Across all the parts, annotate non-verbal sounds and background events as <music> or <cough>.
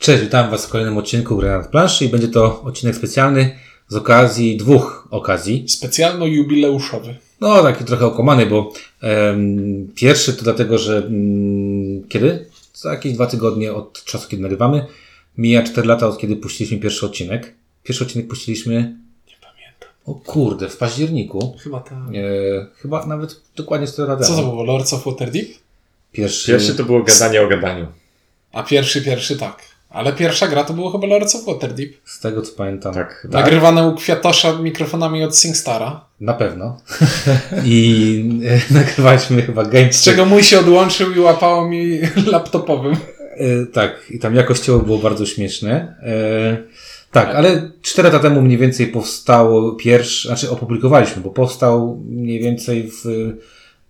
Cześć, witam Was w kolejnym odcinku Gry na planszy i będzie to odcinek specjalny z okazji dwóch okazji. Specjalno-jubileuszowy. No, taki trochę okłamany, bo em, pierwszy to dlatego, że mm, kiedy? Za jakieś dwa tygodnie od czasu, kiedy nagrywamy, mija 4 lata od kiedy puściliśmy pierwszy odcinek. Pierwszy odcinek puściliśmy, Nie pamiętam. o kurde, w październiku. Chyba tak. E, chyba nawet dokładnie 4 lata Co to było? Lords of Waterdeep? Pierwszy, Pierwszy to było gadanie o gadaniu. A pierwszy, pierwszy tak. Ale pierwsza gra to było chyba Lords of Waterdeep. z tego co pamiętam. Tak. Nagrywane u Kwiatosza mikrofonami od SingStara. Na pewno. I e, <laughs> nagrywaliśmy chyba gameplay. Z czego mój się odłączył i łapało mi <laughs> laptopowym. E, tak, i tam jakościowo było bardzo śmieszne. E, tak, ale 4 lata temu mniej więcej powstało pierwszy, znaczy opublikowaliśmy, bo powstał mniej więcej w,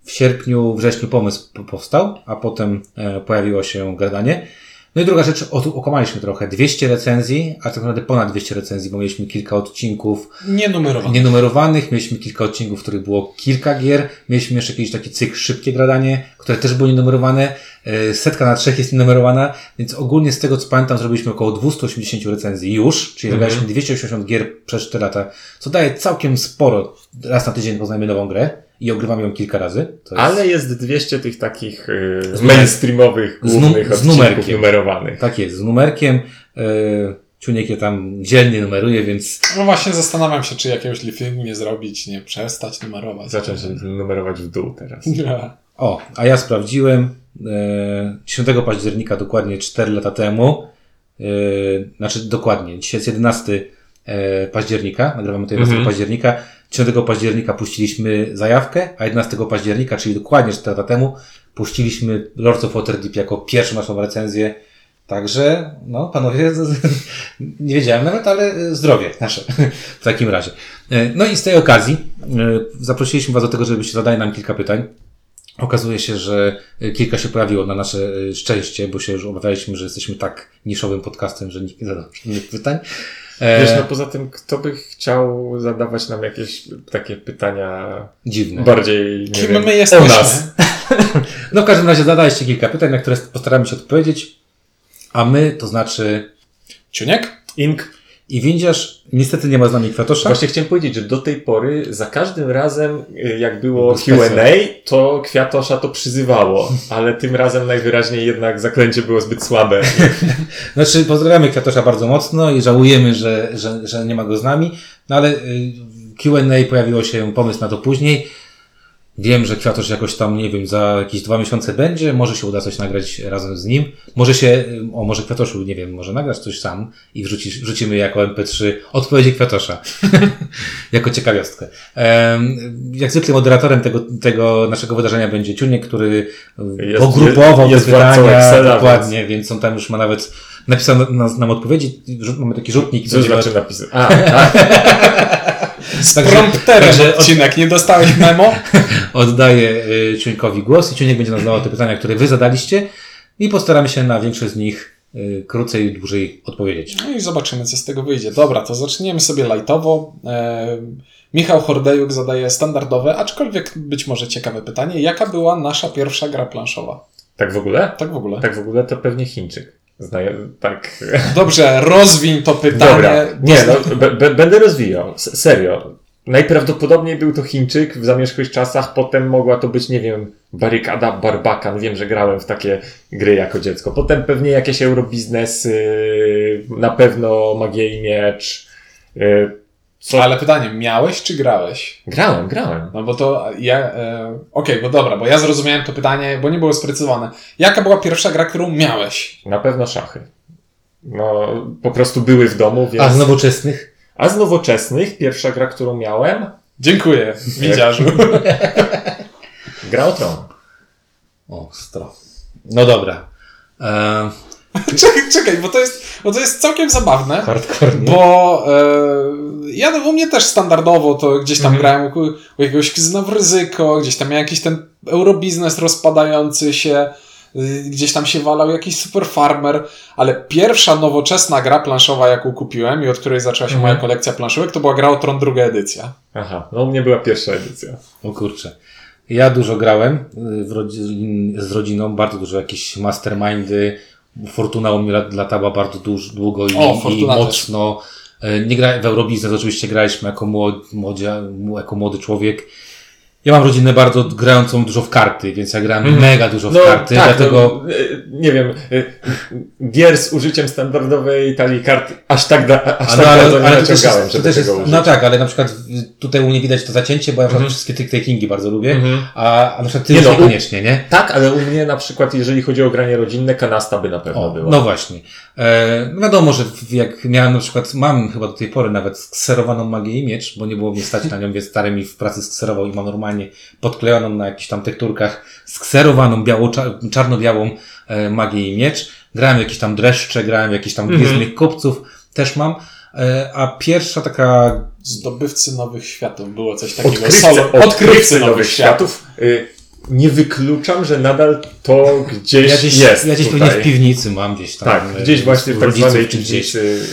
w sierpniu, wrześniu pomysł po- powstał, a potem e, pojawiło się gadanie. No i druga rzecz, o- okłamaliśmy trochę. 200 recenzji, a tak naprawdę ponad 200 recenzji, bo mieliśmy kilka odcinków Nie numerowane. nienumerowanych, mieliśmy kilka odcinków, w których było kilka gier, mieliśmy jeszcze jakiś taki cykl szybkie gradanie, które też było nienumerowane, E, setka na trzech jest nienumerowana, więc ogólnie z tego co pamiętam zrobiliśmy około 280 recenzji już, czyli Mhm. zagraliśmy 280 gier przez 4 lata, co daje całkiem sporo, raz na tydzień poznajemy nową grę i ogrywamy ją kilka razy. To jest, Ale jest 200 tych takich y, Z mainstreamowych, z głównych z odcinków numerkiem. numerowanych. Tak jest, z numerkiem, Ciuniek je tam dzielnie numeruje, więc No właśnie zastanawiam się, czy jakiegoś liftingu nie zrobić, nie przestać numerować. Zacząć numerować w dół teraz. <laughs> Nie. O, a ja sprawdziłem e, 10 października, dokładnie 4 lata temu, e, znaczy dokładnie, dzisiaj jest 11 e, października, nagrywamy to 11 Mhm. października, 10 października puściliśmy zajawkę, a 11 października, czyli dokładnie 4 lata temu, puściliśmy Lords of Waterdeep jako pierwszą naszą recenzję. Także, no, panowie, <laughs> nie wiedziałem nawet, ale e, zdrowie nasze <laughs> w takim razie. E, No i z tej okazji e, zaprosiliśmy Was do tego, żebyście zadali nam kilka pytań. Okazuje się, że kilka się pojawiło na nasze szczęście, bo się już obawialiśmy, że jesteśmy tak niszowym podcastem, że nikt nie zada żadnych pytań. E, Wiesz, no poza tym, kto by chciał zadawać nam jakieś takie pytania dziwne. bardziej, nie Kim wiem, my jesteśmy? o nas. <laughs> No w każdym razie zadaliście kilka pytań, na które postaramy się odpowiedzieć, a my, to znaczy Ciuniek? Ink. I windziarz, niestety nie ma z nami Kwiatosza. Właśnie chciałem powiedzieć, że do tej pory za każdym razem, y, jak było Q&A, to Kwiatosza to przyzywało, <laughs> ale tym razem najwyraźniej jednak zaklęcie było zbyt słabe. <laughs> Znaczy, pozdrawiamy Kwiatosza bardzo mocno i żałujemy, że, że, że nie ma go z nami, no ale y, Q&A pojawiło się pomysł na to później. Wiem, że Kwiatosz jakoś tam, nie wiem, za jakieś dwa miesiące będzie, może się uda coś nagrać razem z nim. Może się, y, o może Kwiatoszu, nie wiem, może nagrać coś sam i wrzucisz, wrzucimy jako MP3 odpowiedzi Kwiatosza. <laughs> jako ciekawiostkę. Em, jak zwykle moderatorem tego, tego naszego wydarzenia będzie Ciuniek, który y, Jest- pogrupował jest te pytania. Dokładnie, więc on tam już ma nawet napisane nam, odpowiedzi. Mamy taki rzutnik. Co będziemy- znaczy napisy? A, <laughs> tak. Z Także- prompterem także- odcinek. Nie dostałeś memo? <laughs> Oddaję y, Ciuńkowi głos i Ciuńek będzie nam zadawał te pytania, które wy zadaliście i postaramy się na większość z nich y, krócej i dłużej odpowiedzieć. No i zobaczymy, co z tego wyjdzie. Dobra, to zaczniemy sobie lajtowo. E, Michał Hordejuk zadaje standardowe, aczkolwiek być może ciekawe pytanie. Jaka była nasza pierwsza gra planszowa? tak w ogóle? Tak w ogóle. Tak w ogóle to pewnie Chińczyk. Znaję, tak. Dobrze, rozwiń to pytanie. Dobra. Nie, no, będę rozwijał. Serio. Najprawdopodobniej był to Chińczyk w zamierzchłych czasach, potem mogła to być, nie wiem, barykada, barbakan. Wiem, że grałem w takie gry jako dziecko. Potem pewnie jakieś eurobiznesy, na pewno Magia i Miecz. y, Co? Ale pytanie, miałeś czy grałeś? Grałem, grałem. No bo to ja. E, Okej, bo dobra, bo ja zrozumiałem to pytanie, bo nie było sprecyzowane. Jaka była pierwsza gra, którą miałeś? Na pewno szachy. No, po prostu były w domu, więc... A z nowoczesnych? A z nowoczesnych, pierwsza gra, którą miałem, Dziękuję, <laughs> widziarzu. gra o Tron. O, stro. No dobra. E, <laughs> czekaj, czekaj, bo to jest, bo to jest całkiem zabawne. hardcore. Bo e, ja u mnie też standardowo to gdzieś tam Mhm. grałem u, u jakiegoś kuzyna w ryzyko, gdzieś tam jakiś ten eurobiznes rozpadający się, y, gdzieś tam się walał jakiś super farmer, ale pierwsza nowoczesna gra planszowa, jaką kupiłem i od której zaczęła się Mhm. moja kolekcja planszówek, to była gra o Tron druga edycja. Aha, no u mnie była pierwsza edycja. O kurczę. Ja dużo grałem y, rodzin, z rodziną, bardzo dużo jakieś mastermindy, Fortuna u mnie lat- latała bardzo długo i, O, i też. mocno. E, Nie gra, w Eurobiznes oczywiście graliśmy jako młody, jako młody człowiek. Ja mam rodzinę bardzo grającą dużo w karty, więc ja grałem mega dużo w karty, dlatego... no, e, nie wiem, e, gier z użyciem standardowej talii kart aż tak, da, aż tak no, bardzo nie to też naciągałem, jest, żeby też jest, no tak, ale na przykład tutaj u mnie widać to zacięcie, bo ja mm wszystkie tych takingi bardzo lubię, Mhm. a, a na przykład ty Nie no, niekoniecznie, nie? Tak, ale u mnie na przykład, jeżeli chodzi o granie rodzinne, kanasta by na pewno O, była. no właśnie. E, no wiadomo, że jak miałem na przykład, mam chyba do tej pory nawet skserowaną magię i miecz, bo nie było mnie stać na nią, więc stary mi w pracy skserował i mam normalnie podklejoną na jakichś tam tekturkach skserowaną biało, cza- czarno-białą e, magię i miecz. Grałem jakieś tam dreszcze, grałem jakieś tam gwiezdnych kopców, też mam. E, a pierwsza taka Zdobywcy nowych światów. Było coś takiego. Odkrywcy, Solo. odkrywcy nowych światów. Y, nie wykluczam, że nadal to gdzieś ja gdzieś, jest ja gdzieś tutaj. pewnie w piwnicy mam gdzieś tam. Tak, e, gdzieś właśnie w tak zwanej czy gdzieś. piwnicy.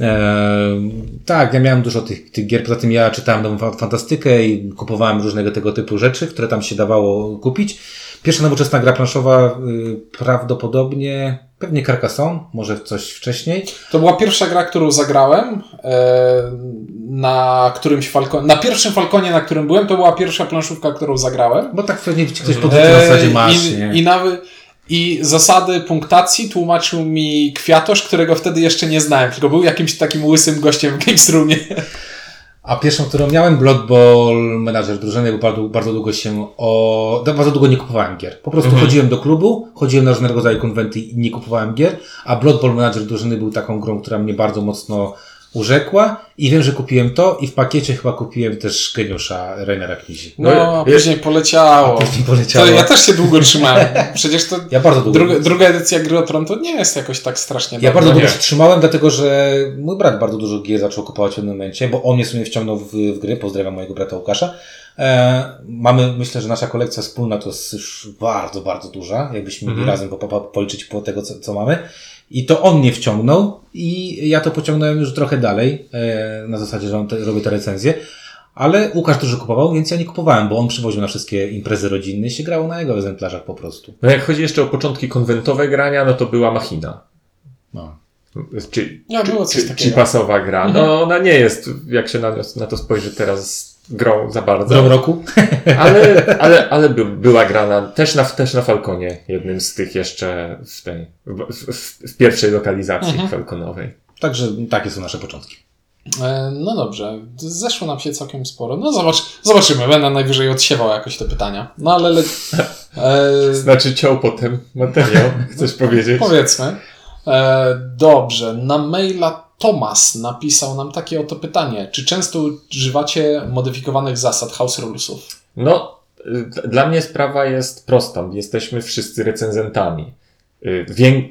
Eee, tak, ja miałem dużo tych, tych gier. Poza tym ja czytałem nową fa- fantastykę i kupowałem różnego tego typu rzeczy, które tam się dawało kupić. Pierwsza nowoczesna gra planszowa y, prawdopodobnie, pewnie Carcassonne, może coś wcześniej. To była pierwsza gra, którą zagrałem. E, na którymś Falconie. Na pierwszym Falconie, na którym byłem, to była pierwsza planszówka, którą zagrałem. Bo tak pewnie ktoś podrzucił na zasadzie masz, i, nie? I, nawet, I zasady punktacji tłumaczył mi Kwiatosz, którego wtedy jeszcze nie znałem, tylko był jakimś takim łysym gościem w Games Roomie. A pierwszą, którą miałem, Blood Bowl Manager drużyny, bo bardzo, bardzo długo się o... Bardzo długo nie kupowałem gier. Po prostu chodziłem do klubu, chodziłem na różnego rodzaju konwenty i nie kupowałem gier, a Blood Bowl Manager drużyny był taką grą, która mnie bardzo mocno urzekła i wiem, że kupiłem to i w pakiecie chyba kupiłem też geniusza Rainera Kizi. No, No, a później poleciało. Później poleciało. To ja też się długo trzymałem. Przecież to Ja bardzo długo. druga, druga edycja gry o Tron to nie jest jakoś tak strasznie Ja bardzo długo się trzymałem, dlatego że mój brat bardzo dużo gier zaczął kupować w pewnym momencie, bo on mnie sobie wciągnął w, w gry. Pozdrawiam mojego brata Łukasza. E, mamy, myślę, że nasza kolekcja wspólna to jest już bardzo, bardzo duża. Jakbyśmy mieli Mhm. razem po, po, policzyć po tego, co, co mamy. I to on mnie wciągnął i ja to pociągnąłem już trochę dalej, e, na zasadzie, że on te, robię te recenzje. Ale Łukasz dużo kupował, więc ja nie kupowałem, bo on przywoził na wszystkie imprezy rodzinne i się grało na jego egzemplarzach po prostu. No jak chodzi jeszcze o początki konwentowe grania, no to była Machina. No. Czy, coś czy, czy pasowa gra. No ona nie jest, jak się na, na to spojrzy teraz, grą za W bardzo. tym roku? <laughs> Ale, ale, ale by, była grana też na, też na Falconie, jednym z tych jeszcze w tej, w, w, w pierwszej lokalizacji Mhm. falconowej. Także takie są nasze początki. E, No dobrze, zeszło nam się całkiem sporo. No zobacz, zobaczymy, będę najwyżej odsiewał jakoś te pytania. No ale le... <laughs> e, Znaczy ciął potem materiał, <laughs> chcesz powiedzieć? powiedzmy. E, dobrze, na maila Tomas napisał nam takie oto pytanie. Czy często używacie modyfikowanych zasad house rulesów? No, dla mnie sprawa jest prosta. Jesteśmy wszyscy recenzentami. Y, Wię...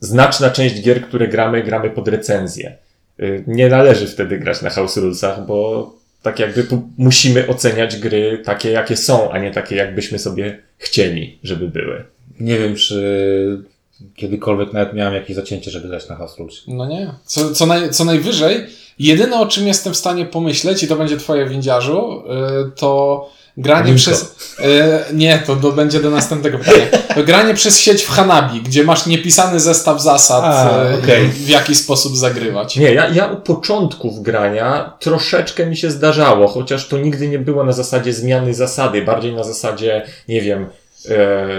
Znaczna część gier, które gramy, gramy pod recenzję. Y, Nie należy wtedy grać na house rulesach, bo tak jakby musimy oceniać gry takie, jakie są, a nie takie, jakbyśmy sobie chcieli, żeby były. Nie wiem, czy kiedykolwiek nawet miałem jakieś zacięcie, żeby grać na House Rules. No nie. Co, co, naj, co najwyżej, jedyne o czym jestem w stanie pomyśleć, i to będzie twoje windziarzu, y, to granie Linko. przez. y, nie, to, to będzie do następnego pytania. To granie przez sieć w Hanabi, gdzie masz niepisany zestaw zasad, A, y, okej. w jaki sposób zagrywać. Nie, ja, ja u początków grania troszeczkę mi się zdarzało, chociaż to nigdy nie było na zasadzie zmiany zasady, bardziej na zasadzie, nie wiem,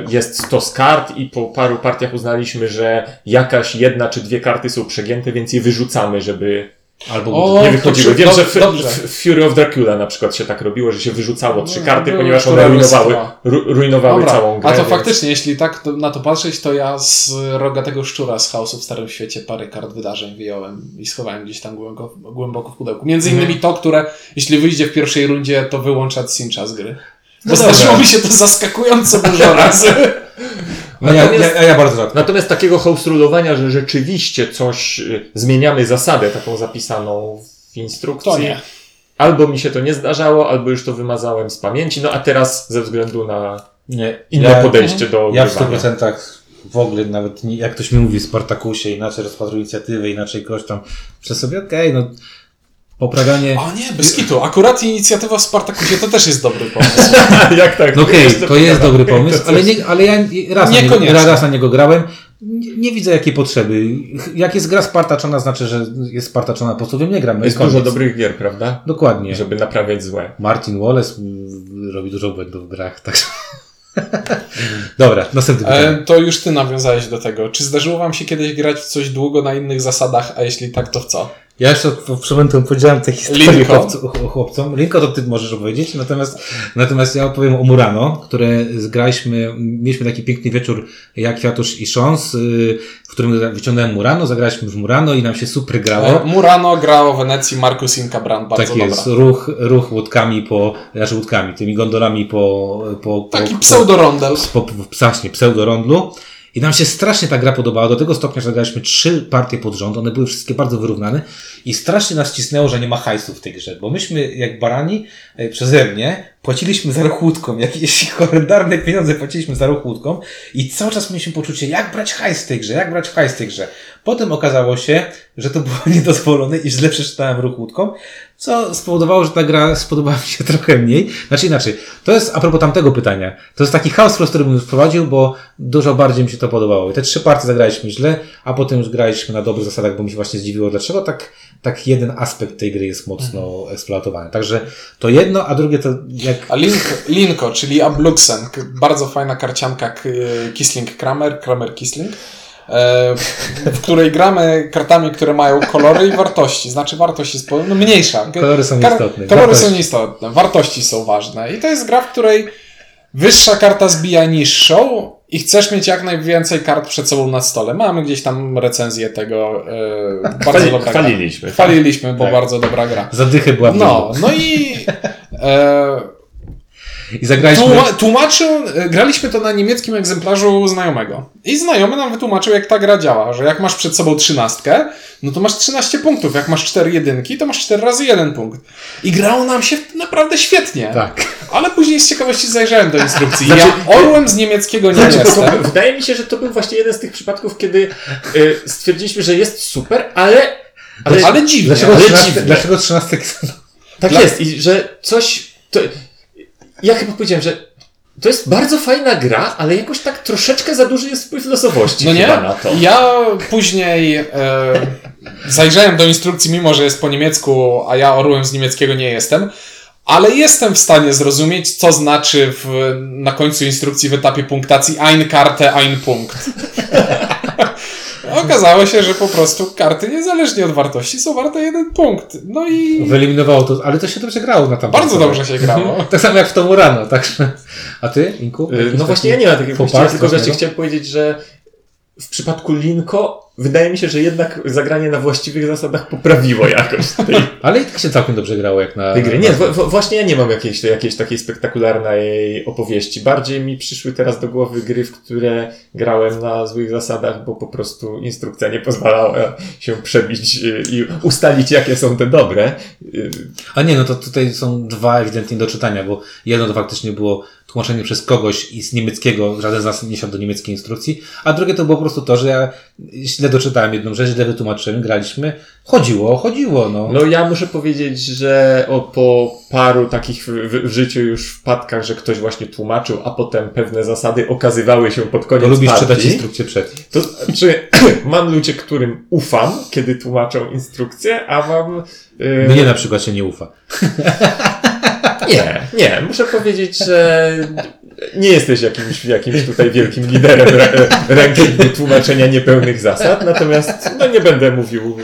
jest 100 kart i po paru partiach uznaliśmy, że jakaś jedna czy dwie karty są przegięte, więc je wyrzucamy, żeby Albo O, nie wychodziły. Wiem, że w, w Fury of Dracula na przykład się tak robiło, że się wyrzucało trzy karty, były ponieważ one rujnowały, ru, rujnowały Dobra, całą grę. a to więc- faktycznie, jeśli tak to, na to patrzeć, to ja z rogatego szczura z chaosu w Starym Świecie parę kart wydarzeń wyjąłem i schowałem gdzieś tam głęboko, głęboko w pudełku. Między Mhm. innymi to, które jeśli wyjdzie w pierwszej rundzie, to wyłącza Cincha z gry. Bo No zdarzyło mi się to zaskakująco dużo razy. A ja, Natomiast- ja, ja bardzo rzadko. Natomiast takiego house rulowania, że rzeczywiście coś, y, zmieniamy zasadę taką zapisaną w instrukcji. To nie. Albo mi się to nie zdarzało, albo już to wymazałem z pamięci, no a teraz ze względu na Nie, inne ja, podejście do Ja w ogrywania. 100% w ogóle nawet, nie, jak ktoś mi mówi w Spartakusie, inaczej rozpatruję inicjatywę, inaczej ktoś tam, przez sobie, okej, no, poprawianie... O nie, bez kitu. Akurat inicjatywa w Spartakusie to też jest dobry pomysł. <laughs> Jak tak? No okej, Jeszcze to jest dobry pomysł, ale, nie, ale ja raz na, niego, raz na niego grałem. nie, nie widzę jakiej potrzeby. Jak jest gra spartaczona, znaczy, że jest spartaczona, po prostu w nie gramy. Jest Koniec. dużo dobrych gier, prawda? Dokładnie. Żeby naprawiać złe. Martin Wallace robi dużo błędów w grach, także... <laughs> Dobra, następny pytanie. E, to już ty nawiązałeś do tego. Czy zdarzyło wam się kiedyś grać w coś długo na innych zasadach, a jeśli tak, to w co? Ja jeszcze przed momentem powiedziałem tę historię Linko. chłopcu, ch- chłopcom. Linko to ty możesz opowiedzieć, natomiast, natomiast ja opowiem o Murano, które zgraliśmy, mieliśmy taki piękny wieczór, ja, Kwiatusz i Szons, yy, w którym wyciągnąłem Murano, zagraliśmy w Murano i nam się super grało. Murano grał w Wenecji Markus Incabrand, bardzo tak dobra. jest, ruch, ruch łódkami po, znaczy łódkami, tymi gondolami po, po, po Taki po, pseudorondel. po, po, właśnie, pseudorondlu. I nam się strasznie ta gra podobała, do tego stopnia, że graliśmy trzy partie pod rząd, one były wszystkie bardzo wyrównane i strasznie nas cisnęło, że nie ma hajsu w tej grze, bo myśmy jak barani e, przeze mnie płaciliśmy za ruch łódką, jakieś <laughs> horrendarne pieniądze płaciliśmy za ruch łódką i cały czas mieliśmy poczucie, jak brać hajs w tej grze, jak brać hajs w tej grze. Potem okazało się, że to było <laughs> niedozwolone i źle przeczytałem ruch łódką, co spowodowało, że ta gra spodobała mi się <laughs> trochę mniej. Znaczy inaczej, to jest a propos tamtego pytania. To jest taki chaos, który bym wprowadził, bo dużo bardziej mi się to podobało. I te trzy partie zagraliśmy źle, a potem już graliśmy na dobrych zasadach, bo mi się właśnie zdziwiło, dlaczego tak, tak jeden aspekt tej gry jest mocno eksploatowany. Także to jedno, a drugie to jak... A Link, Linko, czyli Abluxen, bardzo fajna karcianka k- Kisling Kramer, Kramer Kisling, e, w której gramy kartami, które mają kolory i wartości. Znaczy wartość jest no, mniejsza. Kolory są Kar- nieistotne. Kolory Wartości. są nieistotne, wartości są ważne. I to jest gra, w której wyższa karta zbija niższą i chcesz mieć jak najwięcej kart przed sobą na stole. Mamy gdzieś tam recenzję tego. E, bardzo Chwali, dobra chwaliliśmy. gra. Chwaliliśmy, bo Tak. bardzo dobra gra. Zadychy była No, no i <laughs> e, I zagraliśmy... tłuma, tłumaczył, e, graliśmy to na niemieckim egzemplarzu znajomego. I znajomy nam wytłumaczył, jak ta gra działa, że jak masz przed sobą trzynastkę, no to masz 13 punktów. Jak masz 4 jedynki, to masz 4 razy 1 punkt. I grało nam się naprawdę świetnie. Tak. Ale później z ciekawości zajrzałem do instrukcji. <laughs> Znaczy- ja orłem z niemieckiego nie Znaczy, jestem. wydaje mi się, że to był właśnie jeden z tych przypadków, kiedy y, stwierdziliśmy, że jest super, ale. Ale, Ale dziwnie. Dlaczego ale 13, dziwnie. dlaczego 13 tak Dla- jest. I że coś. To, ja chyba powiedziałem, że to jest bardzo fajna gra, ale jakoś tak troszeczkę za duży jest wpływ losowości No nie? na to. Ja później e, zajrzałem do instrukcji, mimo że jest po niemiecku, a ja orłem z niemieckiego nie jestem. Ale jestem w stanie zrozumieć, co znaczy w, na końcu instrukcji w etapie punktacji ein Karte, ein Punkt. Okazało się, że po prostu karty niezależnie od wartości są warte jeden punkt. No i Wyeliminowało to, ale to się dobrze grało na tamtym bardzo dobrze się grało. <laughs> Tak samo jak w tą rano, także. A ty, Inku? Jakiś No właśnie, ja nie mam takiego pas tylko właśnie chciałem powiedzieć, że w przypadku Linko wydaje mi się, że jednak zagranie na właściwych zasadach poprawiło jakoś tej, <laughs> Ale i tak się całkiem dobrze grało, jak na. tej gry. Nie, w, w, właśnie ja nie mam jakiejś, jakiejś takiej spektakularnej opowieści. Bardziej mi przyszły teraz do głowy gry, w które grałem na złych zasadach, bo po prostu instrukcja nie pozwalała się przebić y, i ustalić, jakie są te dobre. Y, A nie, no to tutaj są dwa ewidentnie do czytania, bo jedno to faktycznie było tłumaczenie przez kogoś i z niemieckiego, żaden z nas nie siadł do niemieckiej instrukcji, a drugie to było po prostu to, że ja źle doczytałem jedną rzecz, źle wytłumaczyłem, graliśmy, chodziło, chodziło, no. No ja muszę powiedzieć, że o, po paru takich w, w, życiu już wpadkach, że ktoś właśnie tłumaczył, a potem pewne zasady okazywały się pod koniec Bo lubisz partii, czytać instrukcję przed. To znaczy, <clears throat> mam ludzi, którym ufam, kiedy tłumaczą instrukcję, a mam... Yy, Mnie na przykład się nie ufa. <laughs> nie, nie. Muszę powiedzieć, że nie jesteś jakimś, jakimś tutaj wielkim liderem re, rankingu tłumaczenia niepełnych zasad, natomiast no nie będę mówił,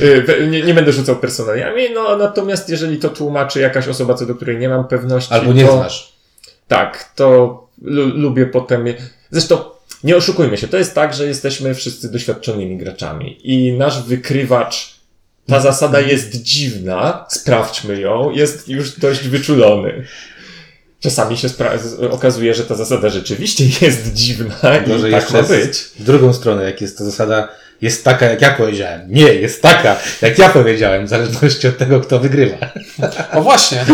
yy, nie, nie będę rzucał personaliami, no natomiast jeżeli to tłumaczy jakaś osoba, co do której nie mam pewności, Albo nie to, znasz. Tak, to lu lubię potem. Zresztą nie oszukujmy się, to jest tak, że jesteśmy wszyscy doświadczonymi graczami i nasz wykrywacz, ta zasada jest dziwna, sprawdźmy ją, jest już dość wyczulony. Czasami się okazuje, że ta zasada rzeczywiście jest dziwna Może i tak jeszcze ma być. W drugą stronę, jak jest to zasada, jest taka, jak ja powiedziałem. Nie, jest taka, jak ja powiedziałem, w zależności od tego, kto wygrywa. O właśnie,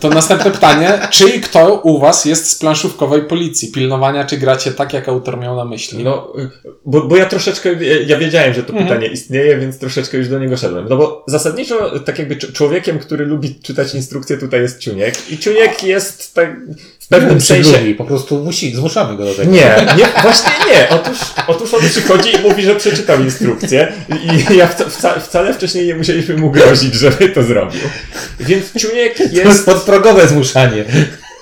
to następne pytanie. Czy i kto u was jest z planszówkowej policji? Pilnowania, czy gracie tak, jak autor miał na myśli? No, bo, bo ja troszeczkę, ja wiedziałem, że to Mhm. pytanie istnieje, więc troszeczkę już do niego szedłem. No bo zasadniczo, tak jakby cz- człowiekiem, który lubi czytać instrukcje, tutaj jest Ciuniek. I Ciuniek jest tak, w pewnym sensie... Lubi, po prostu musi, zmuszamy go do tego. Nie, nie, właśnie nie. Otóż, otóż on przychodzi i mówi, że przeczytał instrukcję i ja wca, wca, wcale wcześniej nie musieliśmy mu grozić, żeby to zrobił. Więc Czuniek To jest jest, podprogowe zmuszanie.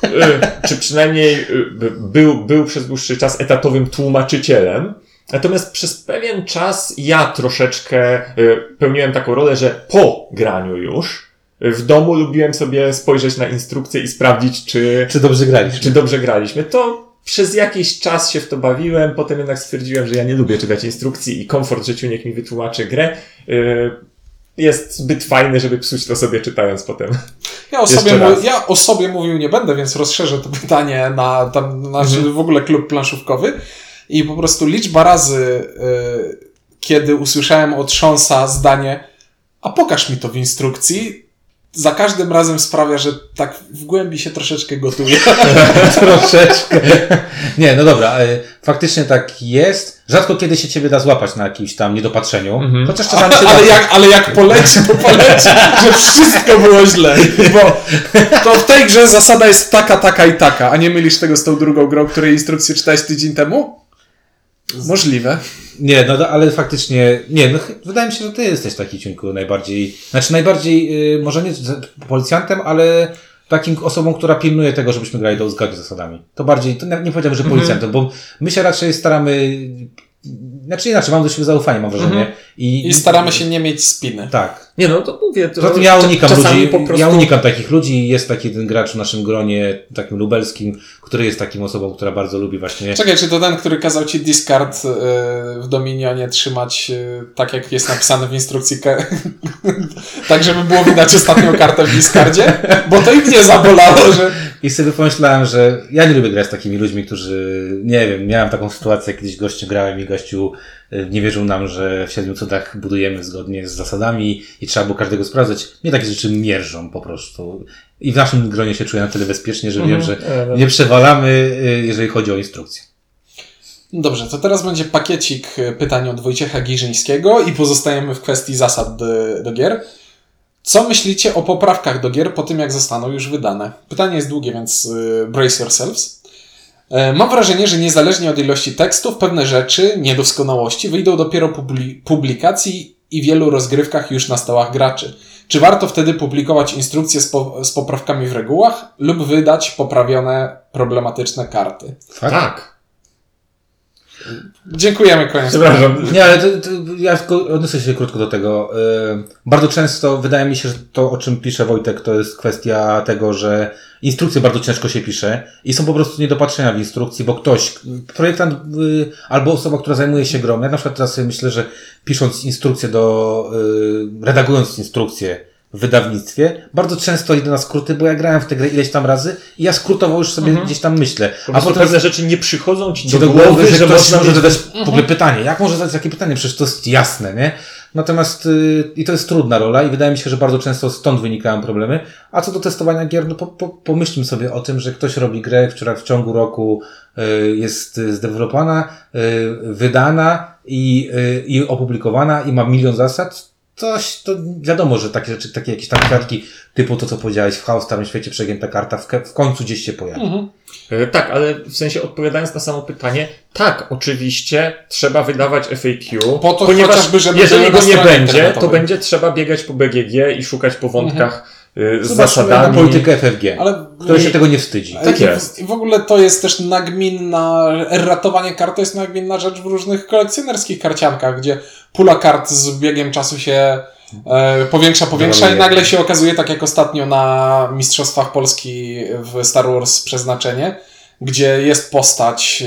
y, czy przynajmniej y, był, był przez dłuższy czas etatowym tłumaczycielem. Natomiast przez pewien czas ja troszeczkę y, pełniłem taką rolę, że po graniu już w domu lubiłem sobie spojrzeć na instrukcję i sprawdzić, czy, Czy dobrze graliśmy? czy dobrze graliśmy. To przez jakiś czas się w to bawiłem, potem jednak stwierdziłem, że ja nie lubię czytać instrukcji i komfort, że niech mi wytłumaczy grę, y, jest zbyt fajny, żeby psuć to sobie czytając potem. Ja o, sobie ja o sobie mówił nie będę, więc rozszerzę to pytanie na, tam, na Mhm. w ogóle klub planszówkowy. I po prostu liczba razy, y, kiedy usłyszałem od Szonsa zdanie, a pokaż mi to w instrukcji, za każdym razem sprawia, że tak w głębi się troszeczkę gotuje. <laughs> Troszeczkę. Nie, no dobra, e, faktycznie tak jest. Rzadko kiedy się ciebie da złapać na jakimś tam niedopatrzeniu. Mhm. Chociaż czasami się Ale da. jak, ale jak poleci, to poleci, <laughs> że wszystko było źle. Bo to w tej grze zasada jest taka, taka i taka, a nie mylisz tego z tą drugą grą, której instrukcję czytałeś tydzień temu? Możliwe. Nie, no ale faktycznie, nie, no wydaje mi się, że ty jesteś taki ciuńku najbardziej, znaczy najbardziej, y, może nie policjantem, ale takim osobą, która pilnuje tego, żebyśmy grali do zgodnie z zasadami. To bardziej, to nie nie powiedziałbym, że policjantem, bo my się raczej staramy, znaczy inaczej, mam do siebie zaufanie, mam wrażenie. I, I staramy się nie mieć spiny. Tak. Nie no, to mówię. To, Poza tym ja unikam ludzi, po prostu... ja unikam takich ludzi. Jest taki jeden gracz w naszym gronie, takim lubelskim, który jest taką osobą, która bardzo lubi właśnie. Czekaj, czy to ten, który kazał ci discard y, w Dominionie trzymać y, tak, jak jest napisane w instrukcji, <laughs> tak żeby było widać ostatnią kartę w discardzie? Bo to i mnie zabolało, że I sobie pomyślałem, że ja nie lubię grać z takimi ludźmi, którzy, nie wiem, miałem taką sytuację, kiedyś gościu grałem i gościu nie wierzył nam, że w Siedmiu Cudach budujemy zgodnie z zasadami i trzeba było każdego sprawdzać. Mnie takie rzeczy mierzą po prostu. I w naszym gronie się czuję na tyle bezpiecznie, że wiem, że E, no. nie przewalamy, y, jeżeli chodzi o instrukcję. Dobrze, to teraz będzie pakiecik y, pytań od Wojciecha Giżyńskiego i pozostajemy w kwestii zasad do, do gier. Co myślicie o poprawkach do gier po tym, jak zostaną już wydane? Pytanie jest długie, więc y, brace yourselves. E, Mam wrażenie, że niezależnie od ilości tekstów, pewne rzeczy, niedoskonałości wyjdą dopiero publikacji i wielu rozgrywkach już na stołach graczy. Czy warto wtedy publikować instrukcje z, po- z poprawkami w regułach lub wydać poprawione problematyczne karty? Fakt? Tak. Dziękujemy, koniec. Przepraszam. Nie, ale to, to, ja odniosę się krótko do tego. Yy, Bardzo często wydaje mi się, że to, o czym pisze Wojtek, to jest kwestia tego, że instrukcje bardzo ciężko się pisze i są po prostu niedopatrzenia w instrukcji, bo ktoś, projektant yy, albo osoba, która zajmuje się grą, ja na przykład teraz sobie myślę, że pisząc instrukcję do, yy, redagując instrukcję wydawnictwie, bardzo często idę na skróty, bo ja grałem w tę grę ileś tam razy i ja skrótowo już sobie gdzieś tam myślę. Po prostu pewne rzeczy nie przychodzą ci ci do, głowy, że, ktoś można może mieć... zadać w ogóle pytanie. Jak może zadać takie pytanie? Przecież to jest jasne, nie? Natomiast y, i to jest trudna rola i wydaje mi się, że bardzo często stąd wynikają problemy. A co do testowania gier, no po, po, pomyślmy sobie o tym, że ktoś robi grę, która w ciągu roku y, jest zdevelopowana, y, wydana i, y, i opublikowana i ma milion zasad. Coś, to wiadomo, że takie rzeczy, takie jakieś tam kwiatki typu to, co powiedziałeś w Chaos Starym Świecie, przegięta karta w, w końcu gdzieś się pojawi. Mhm. E, Tak, ale w sensie odpowiadając na samo pytanie, tak, oczywiście trzeba wydawać FAQ, Po to ponieważ chociażby, żeby jeżeli go nie będzie, to będzie trzeba biegać po BGG i szukać po wątkach y, z Zobaczmy na zasadami. politykę FFG, Ale który się tego nie wstydzi. Tak jest. I w ogóle to jest też nagminna, ratowanie kart to jest nagminna rzecz w różnych kolekcjonerskich karciankach, gdzie pula kart z biegiem czasu się e, powiększa, powiększa i nagle się okazuje, tak jak ostatnio na Mistrzostwach Polski w Star Wars Przeznaczenie, gdzie jest postać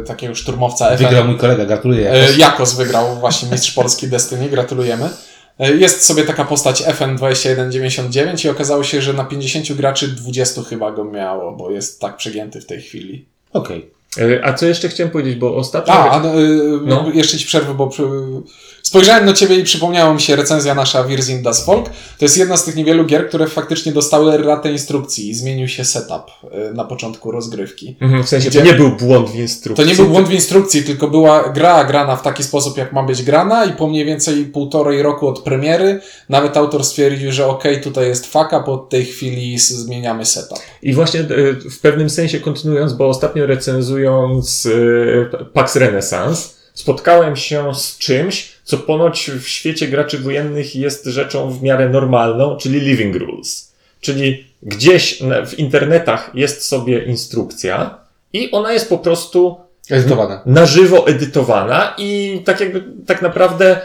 e, takiego szturmowca FN. Wygrał mój kolega, gratuluję. E, Jakos wygrał właśnie Mistrz Polski Destiny, gratulujemy. E, Jest sobie taka postać FN2199 i okazało się, że na 50 graczy 20 chyba go miało, bo jest tak przegięty w tej chwili. Okej. E, A co jeszcze chciałem powiedzieć, bo ostatnio... A, a no, y, No. jeszcze ci przerwę, bo przy... spojrzałem na ciebie i przypomniała mi się recenzja nasza Wirzin Das Volk. To jest jedna z tych niewielu gier, które faktycznie dostały ratę instrukcji i zmienił się setup y, na początku rozgrywki. Mhm, w sensie to nie był błąd w instrukcji. To nie był błąd w instrukcji, tylko była gra grana w taki sposób, jak ma być grana i po mniej więcej półtorej roku od premiery nawet autor stwierdził, że okej, tutaj jest fuck up, od tej chwili zmieniamy setup. I właśnie e, w pewnym sensie kontynuując, bo ostatnio recenzując e, Pax Renaissance, spotkałem się z czymś, co ponoć w świecie graczy wojennych jest rzeczą w miarę normalną, czyli living rules. Czyli gdzieś w internetach jest sobie instrukcja i ona jest po prostu Edytowane. na żywo edytowana i tak jakby, tak naprawdę y,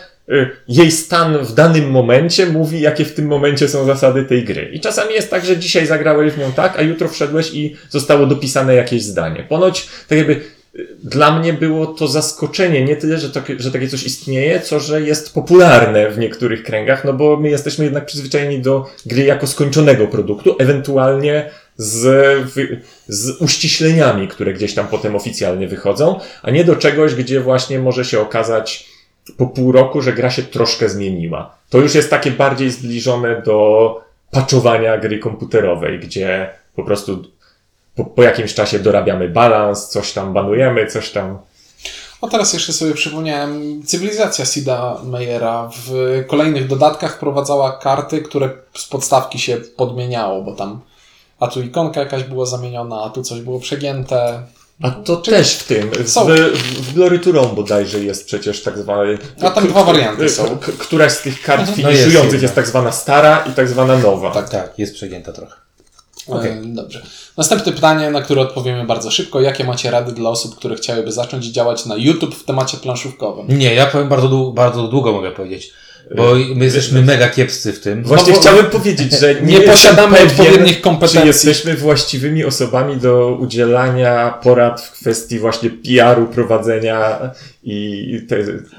jej stan w danym momencie mówi, jakie w tym momencie są zasady tej gry. I czasami jest tak, że dzisiaj zagrałeś w nią tak, a jutro wszedłeś i zostało dopisane jakieś zdanie. Ponoć, tak jakby, y, dla mnie było to zaskoczenie, nie tyle, że, takie, że takie coś istnieje, co że jest popularne w niektórych kręgach, no bo my jesteśmy jednak przyzwyczajeni do gry jako skończonego produktu, ewentualnie z, z uściśleniami, które gdzieś tam potem oficjalnie wychodzą, a nie do czegoś, gdzie właśnie może się okazać po pół roku, że gra się troszkę zmieniła. To już jest takie bardziej zbliżone do patchowania gry komputerowej, gdzie po prostu po, po jakimś czasie dorabiamy balans, coś tam banujemy, coś tam. O teraz jeszcze sobie przypomniałem, cywilizacja Sida Meyera w kolejnych dodatkach wprowadzała karty, które z podstawki się podmieniało, bo tam a tu ikonka jakaś była zamieniona, a tu coś było przegięte. A to też w tym, w, Są. w, w Glory to Rome bodajże jest przecież tak zwany... A tam dwa warianty są. K- Któraś z tych kart No finiszujących jest jest, jedna. tak zwana stara i tak zwana nowa. Tak, tak, jest przegięta trochę. Okej. E, Dobrze. Następne pytanie, na które odpowiemy bardzo szybko. Jakie macie rady dla osób, które chciałyby zacząć działać na YouTube w temacie planszówkowym? Nie, ja powiem bardzo, dłu- bardzo długo mogę powiedzieć. Bo my jesteśmy mega kiepscy w tym. Właśnie No chciałem powiedzieć, że nie, Nie posiadamy pewien, odpowiednich kompetencji. Czy jesteśmy właściwymi osobami do udzielania porad w kwestii właśnie PR-u, prowadzenia i te,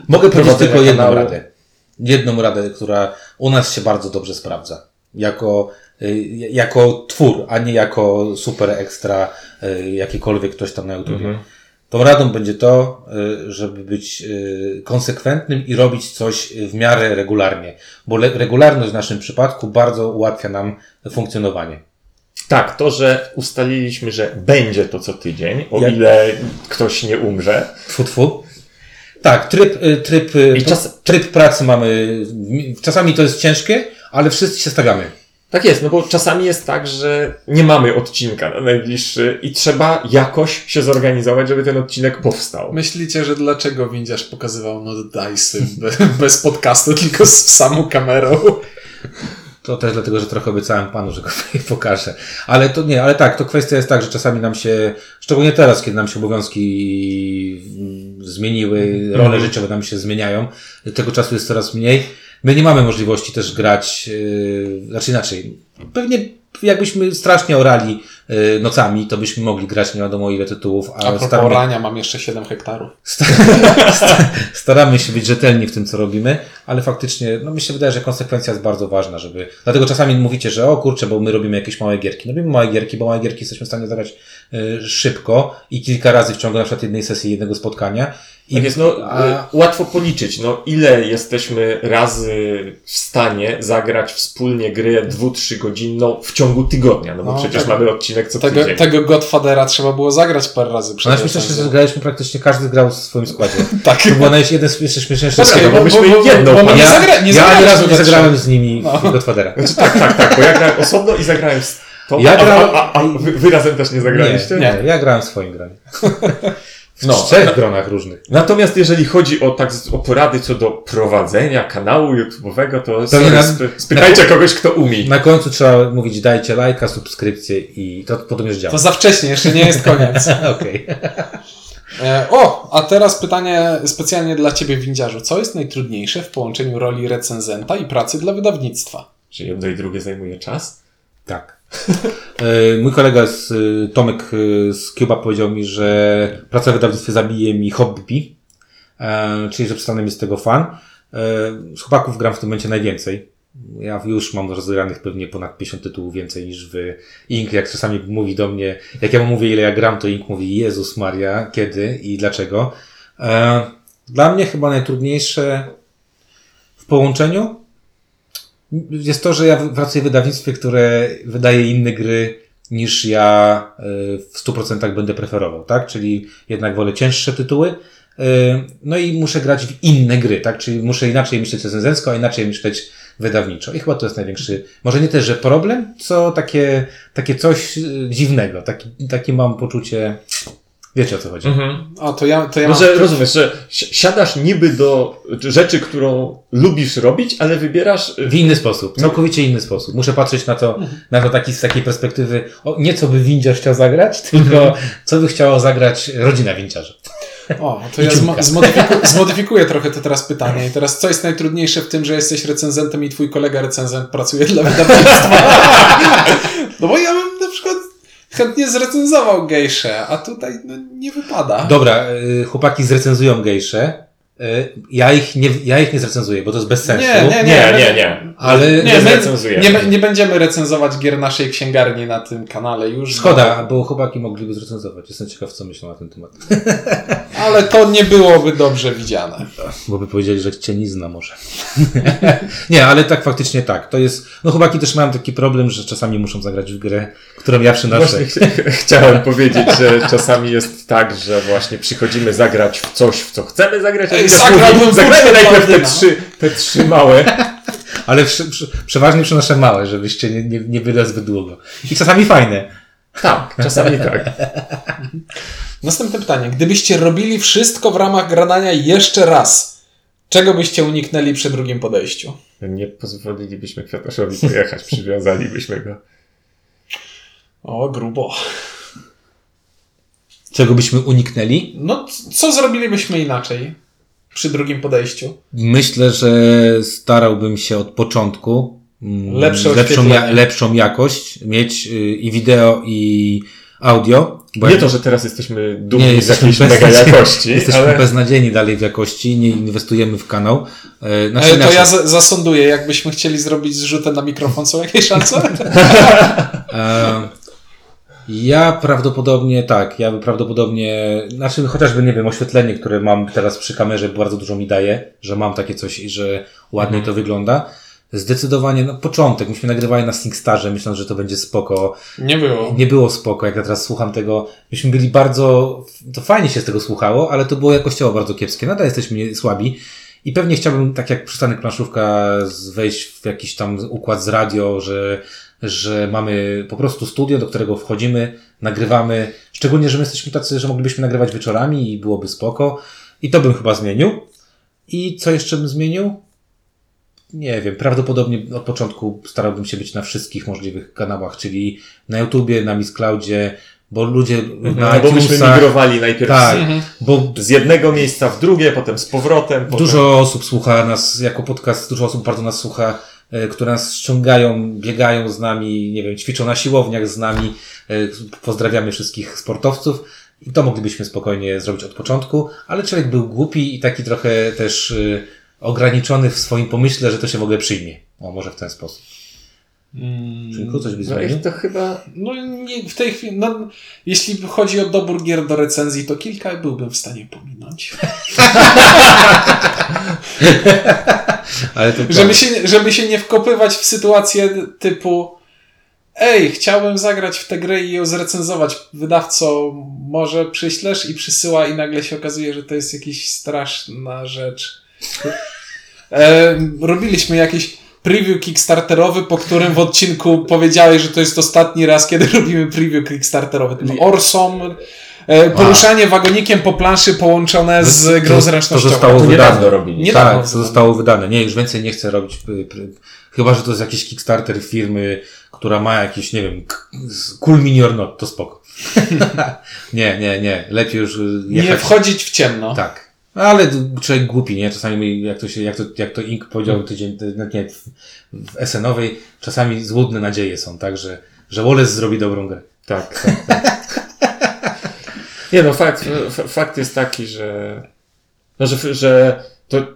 Mogę powiedzieć tylko jedną kanału. radę. Jedną radę, która u nas się bardzo dobrze sprawdza. Jako, y, jako twór, a nie jako super ekstra y, jakikolwiek ktoś tam na YouTube. Mhm. Tą radą będzie to, y, żeby być y, konsekwentnym i robić coś w miarę regularnie. Bo regularność w naszym przypadku bardzo ułatwia nam funkcjonowanie. Tak, to, że ustaliliśmy, że będzie to co tydzień, o Jak- ile ktoś nie umrze. Tfu, tfu. Tak, tryb, y, tryb, czas- tryb pracy mamy. Czasami to jest ciężkie, ale wszyscy się stawiamy. Tak jest, no bo czasami jest tak, że nie mamy odcinka na najbliższy i trzeba jakoś się zorganizować, żeby ten odcinek powstał. Myślicie, że dlaczego windziarz pokazywał not dice'y be- bez podcastu, tylko z samą kamerą? To też dlatego, że trochę obiecałem panu, że go <laughs> pokażę. Ale to nie, ale tak, to kwestia jest tak, że czasami nam się, szczególnie teraz, kiedy nam się obowiązki mm, zmieniły, role życiowe nam się zmieniają, tego czasu jest coraz mniej. My nie mamy możliwości też grać, yy, znaczy inaczej. Pewnie jakbyśmy strasznie orali yy, nocami, to byśmy mogli grać nie wiadomo ile tytułów, A ale propos staramy, rania, mam jeszcze 7 hektarów. <laughs> staramy się być rzetelni w tym, co robimy, ale faktycznie, no mi się wydaje, że konsekwencja jest bardzo ważna, żeby, dlatego czasami mówicie, że o kurczę, bo my robimy jakieś małe gierki. No robimy małe gierki, bo małe gierki jesteśmy w stanie zagrać szybko i kilka razy w ciągu na przykład jednej sesji, jednego spotkania. I Tak jest, no, a, y, łatwo policzyć, no, ile jesteśmy razy w stanie zagrać wspólnie grę dwu-trzy godzinną w ciągu tygodnia, no bo No, przecież tak. mamy odcinek co Tego, tydzień. tego Godfathera trzeba było zagrać parę razy przed no, myślę, że graliśmy praktycznie, każdy grał w swoim składzie. <laughs> Tak. To była naj- jeden z jeszcze śmieszniejszych Dobra, Czekaj, no, bo, myśmy bo, bo, jedną bo my nie, ja, zagra, nie ja ani razu nie zagrałem z nimi No. Godfathera. Znaczy, tak, tak, tak, bo ja grałem osobno i zagrałem z tobą, Ja a, grałem- a, a, a wy, wy razem też nie zagraliście? Nie, nie, ja grałem w swoim gronie. <laughs> W No. trzech gronach różnych. Natomiast jeżeli chodzi o, tak, o porady co do prowadzenia kanału YouTube'owego, to sorry, na- sp spytajcie kogoś, kto umie. Na końcu trzeba mówić dajcie lajka, subskrypcję i to potem już działa. To za wcześnie, jeszcze nie jest koniec. <laughs> Okej. E, o, a teraz pytanie specjalnie dla Ciebie, windziarzu. Co jest najtrudniejsze w połączeniu roli recenzenta i pracy dla wydawnictwa? Czy jedno i drugie zajmuje czas? Tak. E, Mój kolega z e, Tomek e, z Cuba powiedział mi, że praca w wydawnictwie zabije mi hobby, czyli że przestanę z tego fan. Z chłopaków gram w tym momencie najwięcej, Ja już mam rozegranych pewnie ponad 50 tytułów więcej niż wy. Ink, jak czasami mówi do mnie, jak ja mu mówię ile ja gram, to Ink mówi Jezus Maria, kiedy i dlaczego. Dla mnie chyba najtrudniejsze w połączeniu jest to, że ja pracuję w wydawnictwie, które wydaje inne gry niż ja y, w 100% będę preferował, tak? Czyli jednak wolę cięższe tytuły. y, No i muszę grać w inne gry, tak? Czyli muszę inaczej myśleć recenzencko, a inaczej myśleć wydawniczo. I chyba to jest największy, może nie też, że problem, co takie, takie coś y, dziwnego. Taki, takie mam poczucie, wiecie o co chodzi. Mhm. A to ja, to ja No, mam... że rozumiesz, że si- siadasz niby do rzeczy, którą lubisz robić, ale wybierasz... W inny sposób, całkowicie inny sposób. Muszę patrzeć na to, na to taki, z takiej perspektywy, o, nie co by windziarz chciał zagrać, <laughs> tylko co by chciała zagrać rodzina windziarza. O, to ja zmo- zmodyfiku- <laughs> zmodyfikuję trochę to teraz pytanie. I teraz, co jest najtrudniejsze w tym, że jesteś recenzentem i twój kolega recenzent pracuje dla wydawnictwa? <laughs> No bo ja chętnie zrecenzował gejszę, a tutaj no, nie wypada. Dobra, y, chłopaki zrecenzują gejsze. Y, Ja ich, nie, ja ich nie zrecenzuję, bo to jest bez sensu. Nie, nie, Nie, nie, nie. Ale Nie, Nie zrecenzujemy. nie, nie będziemy recenzować gier naszej księgarni na tym kanale już. Szkoda, bo chłopaki mogliby zrecenzować. Jestem ciekaw, co myślą na ten temat. <laughs> Ale to nie byłoby dobrze widziane. Bo by powiedzieli, że cię nie zna może. <laughs> nie, ale tak faktycznie tak. To jest. No chłopaki też mają taki problem, że czasami muszą zagrać w grę, którą ja przynoszę. Ch- <laughs> chciałem powiedzieć, że czasami jest tak, że właśnie przychodzimy zagrać w coś, w co chcemy zagrać, w zagrajmy Ultimate najpierw te trzy, te trzy małe. <laughs> Ale przy, przy, przeważnie przynoszę małe, żebyście nie, nie, nie byle zbyt długo. I czasami fajne. Tak, <laughs> czasami tak. Następne pytanie. Gdybyście robili wszystko w ramach gradania jeszcze raz, czego byście uniknęli przy drugim podejściu? Nie pozwolilibyśmy Kwiatoszowi pojechać, <laughs> przywiązalibyśmy go. O, grubo. Czego byśmy uniknęli? No, co zrobilibyśmy inaczej przy drugim podejściu? Myślę, że starałbym się od początku mm, Lepsze lepszą, oświetlenie. lepszą jakość mieć y, i wideo, i audio. Bo Nie jak- to, że teraz jesteśmy dumni Nie, z jakiejś mega jakości, <laughs> Jesteśmy ale beznadziejni dalej w jakości, nie inwestujemy w kanał. Znaczy, E, to ja za- zasąduję, jakbyśmy chcieli zrobić zrzutę na mikrofon, są jakieś szanse? <laughs> E, Ja prawdopodobnie tak, ja prawdopodobnie, znaczy chociażby nie wiem, oświetlenie, które mam teraz przy kamerze bardzo dużo mi daje, że mam takie coś i że ładnie to wygląda. Zdecydowanie, no początek, myśmy nagrywali na SingStarze, myśląc, że to będzie spoko. Nie było. Nie było spoko, jak ja teraz słucham tego. Myśmy byli bardzo, to fajnie się z tego słuchało, ale to było jakościowo bardzo kiepskie. Nadal jesteśmy słabi. I pewnie chciałbym, tak jak przystanek planszówka, wejść w jakiś tam układ z radio, że, że mamy po prostu studio, do którego wchodzimy, nagrywamy. Szczególnie, że my jesteśmy tacy, że moglibyśmy nagrywać wieczorami i byłoby spoko. I to bym chyba zmienił. I co jeszcze bym zmienił? Nie wiem, prawdopodobnie od początku starałbym się być na wszystkich możliwych kanałach, czyli na YouTubie, na Miss Cloudzie, bo ludzie na no bo myśmy migrowali najpierw tak, Mhm. bo z jednego miejsca w drugie, potem z powrotem. Potem... Dużo osób słucha nas jako podcast, dużo osób bardzo nas słucha, które nas ściągają, biegają z nami, nie wiem, ćwiczą na siłowniach z nami. E, Pozdrawiamy wszystkich sportowców. I to moglibyśmy spokojnie zrobić od początku, ale człowiek był głupi i taki trochę też e, ograniczony w swoim pomyśle, że to się w ogóle przyjmie. O, może w ten sposób. Tylko coś byś No to chyba... No nie, w tej chwili, no, jeśli chodzi o dobór gier do recenzji, to kilka byłbym w stanie pominąć. <laughs> Ale to Żeby się, żeby się nie wkopywać w sytuację typu ej, chciałbym zagrać w tę grę i ją zrecenzować. Wydawco, może przyślesz i przysyła i nagle się okazuje, że to jest jakaś straszna rzecz. <laughs> E, robiliśmy jakiś preview kickstarterowy, po którym w odcinku powiedziałeś, że to jest ostatni raz, kiedy <laughs> robimy preview kickstarterowy. Tym Orsom, poruszanie wagonikiem po planszy połączone z grą to zręcznościową. zostało To wydane. robili. Tak, to zostało wydane. Nie, już więcej nie chcę robić. Chyba, że to jest jakiś Kickstarter firmy, która ma jakiś, nie wiem, cool mini or not, to spoko. <laughs> nie, nie, nie. Lepiej już y, jechać. Nie wchodzić w ciemno. Tak. Ale człowiek głupi, nie? Czasami, jak to się, jak to, jak to Ink powiedział tydzień, no nie, w, w SN-owej, czasami złudne nadzieje są, tak, że, że Wallace zrobi dobrą grę. Tak, tak, tak. <laughs> Nie no, fakt, fakt jest taki, że, no, że, że to,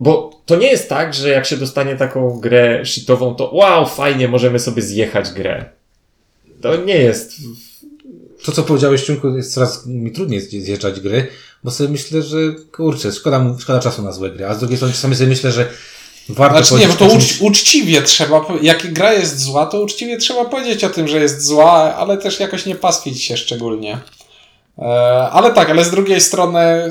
bo to nie jest tak, że jak się dostanie taką grę shitową, to wow, fajnie, możemy sobie zjechać grę. To nie jest. To, co powiedziałeś, Ciunku, jest coraz mi trudniej zje- zjeżdżać gry, bo sobie myślę, że kurczę, szkoda, mu- szkoda czasu na złe gry, a z drugiej strony czasami sobie myślę, że warto Znaczy nie, bo to ucz, uczciwie trzeba, jak gra jest zła, to uczciwie trzeba powiedzieć o tym, że jest zła, ale też jakoś nie pastwić się szczególnie. E, ale tak, ale z drugiej strony,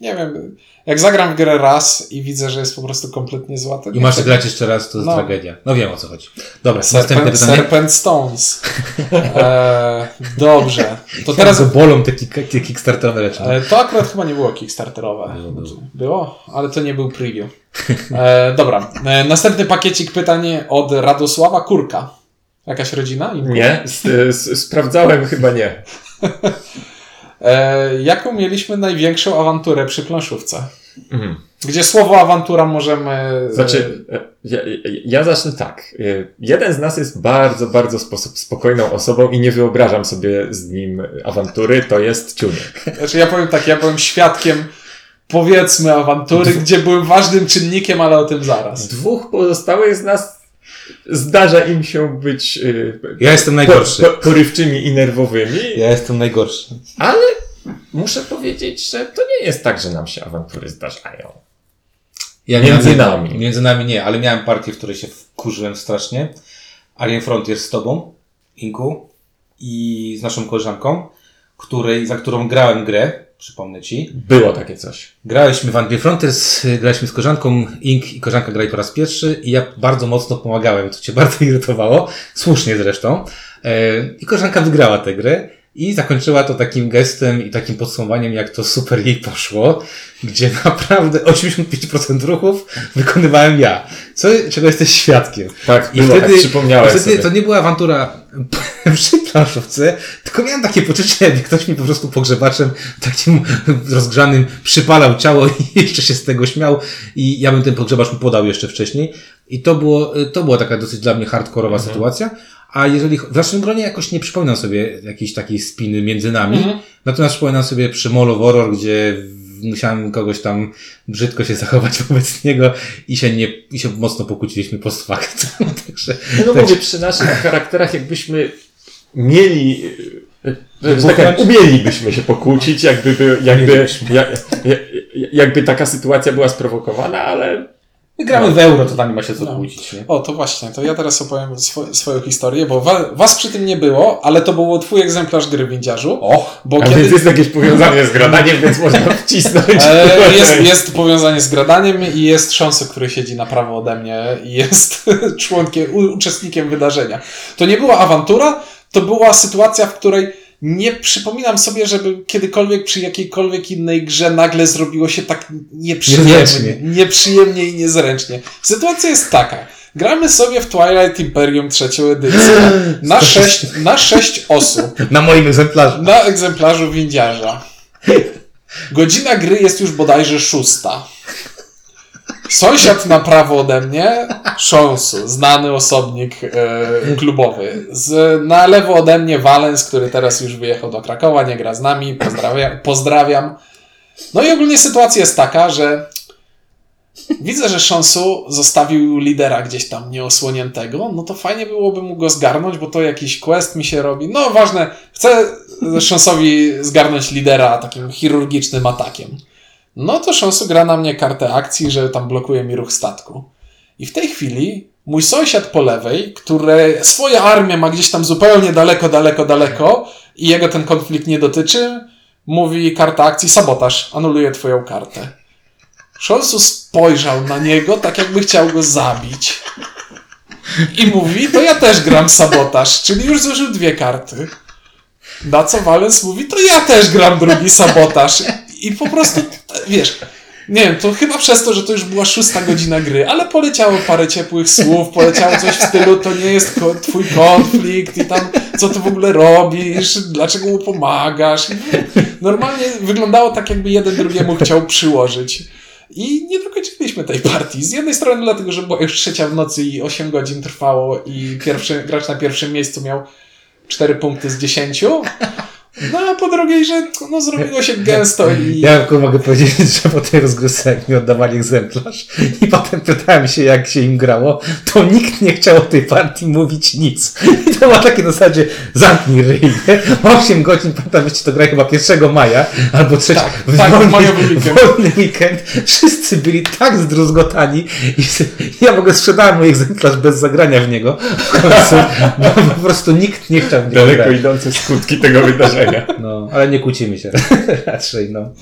nie wiem, jak zagram w grę raz i widzę, że jest po prostu kompletnie zła, to I masz chcę- grać jeszcze raz, to jest No. tragedia. No wiem o co chodzi. Dobra, następne Serpent, pytanie. Serpent Stones. E, dobrze. To teraz Teraz bolą te, kick, te kickstarterowe rzeczy. E, To akurat chyba nie było kickstarterowe. Było, było. Było, ale to nie był preview. E, dobra, e, następny pakiecik pytań od Radosława Kurka. Jakaś rodzina? Nie? S- s- sprawdzałem, chyba nie. <laughs> E, jaką mieliśmy największą awanturę przy planszówce? Mhm. Gdzie słowo awantura możemy... e, Znaczy, e, ja, ja zacznę tak. E, Jeden z nas jest bardzo, bardzo sposób spokojną osobą i nie wyobrażam sobie z nim awantury, to jest Ciuniek. <laughs> Znaczy ja powiem tak, ja byłem świadkiem powiedzmy awantury, gdzie byłem ważnym czynnikiem, ale o tym zaraz. Dwóch pozostałych z nas zdarza im się być e, Ja jestem po, najgorszy. po, porywczymi i nerwowymi, Ja jestem najgorszy. ale muszę powiedzieć, że to nie jest tak, że nam się awantury zdarzają. Ja Między miałem- nami. Między nami nie, ale miałem partię, w której się wkurzyłem strasznie. Alien Frontier z tobą, Inku, i z naszą koleżanką, której, za którą grałem grę, przypomnę ci. Było takie coś. Graliśmy w Alien Frontier, z, graliśmy z koleżanką, Ink i koleżanka grali po raz pierwszy i ja bardzo mocno pomagałem, co cię <laughs> bardzo irytowało, słusznie zresztą. E, I koleżanka wygrała tę grę i zakończyła to takim gestem i takim podsumowaniem, jak to super jej poszło, gdzie naprawdę 85% ruchów wykonywałem ja. Co, czego jesteś świadkiem. Tak, I było, wtedy, tak przypomniałem wtedy sobie. to nie była awantura <laughs> przy planszówce, tylko miałem takie poczucie, jakby ktoś mi po prostu pogrzebaczem takim rozgrzanym przypalał ciało i <laughs> jeszcze się z tego śmiał i ja bym ten pogrzebacz mu podał jeszcze wcześniej. I to było, to była taka dosyć dla mnie hardkorowa Mhm. sytuacja. A jeżeli w naszym gronie jakoś nie przypominam sobie jakiejś takiej spiny między nami, Mhm. natomiast przypominam sobie przy Mall of Horror, gdzie musiałem kogoś tam brzydko się zachować <laughs> wobec niego i się nie, i się mocno pokłóciliśmy post factum. <laughs> Także, No tak- mówię, przy naszych <laughs> charakterach jakbyśmy mieli, e, że tak umielibyśmy się pokłócić, jakby, by, jakby, Umielibyśmy. ja, ja, jakby taka sytuacja była sprowokowana, ale My gramy w euro, to tam nie ma się co No. kłócić, nie? O, to właśnie, to ja teraz opowiem swo- swoją historię, bo wa- was przy tym nie było, ale to był twój egzemplarz gry windziarzu. O! Bo a kiedy... więc jest jakieś powiązanie z gradaniem, więc można <laughs> wcisnąć. E, jest, jest powiązanie z gradaniem i jest Szonsu, który siedzi na prawo ode mnie i jest <laughs> członkiem, u, uczestnikiem wydarzenia. To nie była awantura, to była sytuacja, w której nie przypominam sobie, żeby kiedykolwiek przy jakiejkolwiek innej grze nagle zrobiło się tak nieprzyjemnie, Niezręcznie. nieprzyjemnie i niezręcznie. Sytuacja jest taka. Gramy sobie w Twilight Imperium trzecią edycję na <laughs> sześć, na sześć osób Na moim egzemplarzu. na egzemplarzu windziarza. Godzina gry jest już bodajże szósta. Sąsiad na prawo ode mnie, Szonsu, znany osobnik e, klubowy. Z, na lewo ode mnie Valens, który teraz już wyjechał do Krakowa, nie gra z nami, pozdrawiam. pozdrawiam. No i ogólnie sytuacja jest taka, że widzę, że Szonsu zostawił lidera gdzieś tam nieosłoniętego, no to fajnie byłoby mu go zgarnąć, bo to jakiś quest mi się robi. No ważne, chcę Szonsowi zgarnąć lidera takim chirurgicznym atakiem. No to Szonsu gra na mnie kartę akcji, że tam blokuje mi ruch statku. I w tej chwili mój sąsiad po lewej, który swoją armię ma gdzieś tam zupełnie daleko, daleko, daleko i jego ten konflikt nie dotyczy, mówi karta akcji sabotaż, anuluje twoją kartę. Szonsu spojrzał na niego, tak jakby chciał go zabić. I mówi, to ja też gram sabotaż, czyli już zużył dwie karty. Na co Valens mówi, to ja też gram drugi sabotaż. I po prostu, wiesz, nie wiem, to chyba przez to, że to już była szósta godzina gry, ale poleciało parę ciepłych słów, poleciało coś w stylu, to nie jest twój konflikt i tam, co ty w ogóle robisz, dlaczego mu pomagasz. Normalnie wyglądało tak, jakby jeden drugiemu chciał przyłożyć. I nie dokończyliśmy tej partii. Z jednej strony dlatego, że była już trzecia w nocy i 8 godzin trwało i pierwszy, gracz na pierwszym miejscu miał 4 punkty z 10. No a po drugiej, że no, zrobiło się gęsto i... Ja tylko mogę powiedzieć, że po tej rozgrywce, jak mi oddawali egzemplarz i potem pytałem się, jak się im grało, to nikt nie chciał o tej partii mówić nic. I to ma takie na zasadzie, zamknij ryj, nie? 8 godzin, pamiętam, wyście to grali chyba 1 maja, albo 3, Tak, tak, majowy weekend. wolny weekend. Wszyscy byli tak zdruzgotani i ja w ogóle sprzedałem mój egzemplarz bez zagrania w niego <laughs> w końcu, bo po prostu nikt nie chciał w niego Daleko grać. idące skutki tego wydarzenia. No, ale nie kłócimy się <laughs> raczej, no.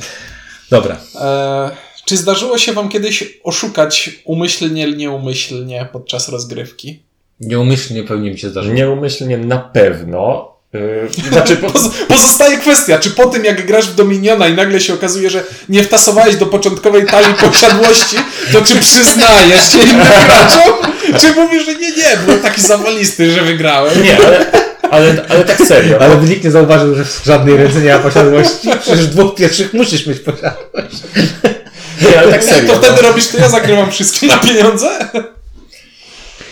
Dobra. E, czy zdarzyło się wam kiedyś oszukać umyślnie, nieumyślnie podczas rozgrywki? Nieumyślnie pewnie mi się zdarzyło. Nieumyślnie na pewno. Yy, znaczy, po, Poz- Pozostaje kwestia, czy po tym jak grasz w Dominiona i nagle się okazuje, że nie wtasowałeś do początkowej talii posiadłości, to czy przyznajesz się innym graczom? Czy mówisz, że nie, nie, byłem taki zawalisty, że wygrałem? nie, ale, ale, ale tak serio. Ale nikt nie zauważył, że w żadnej ręce nie ma posiadłości. Przecież dwóch pierwszych musisz mieć posiadłość. Nie, ale tak serio. to wtedy robisz, to ja zagrywam wszystkie na pieniądze?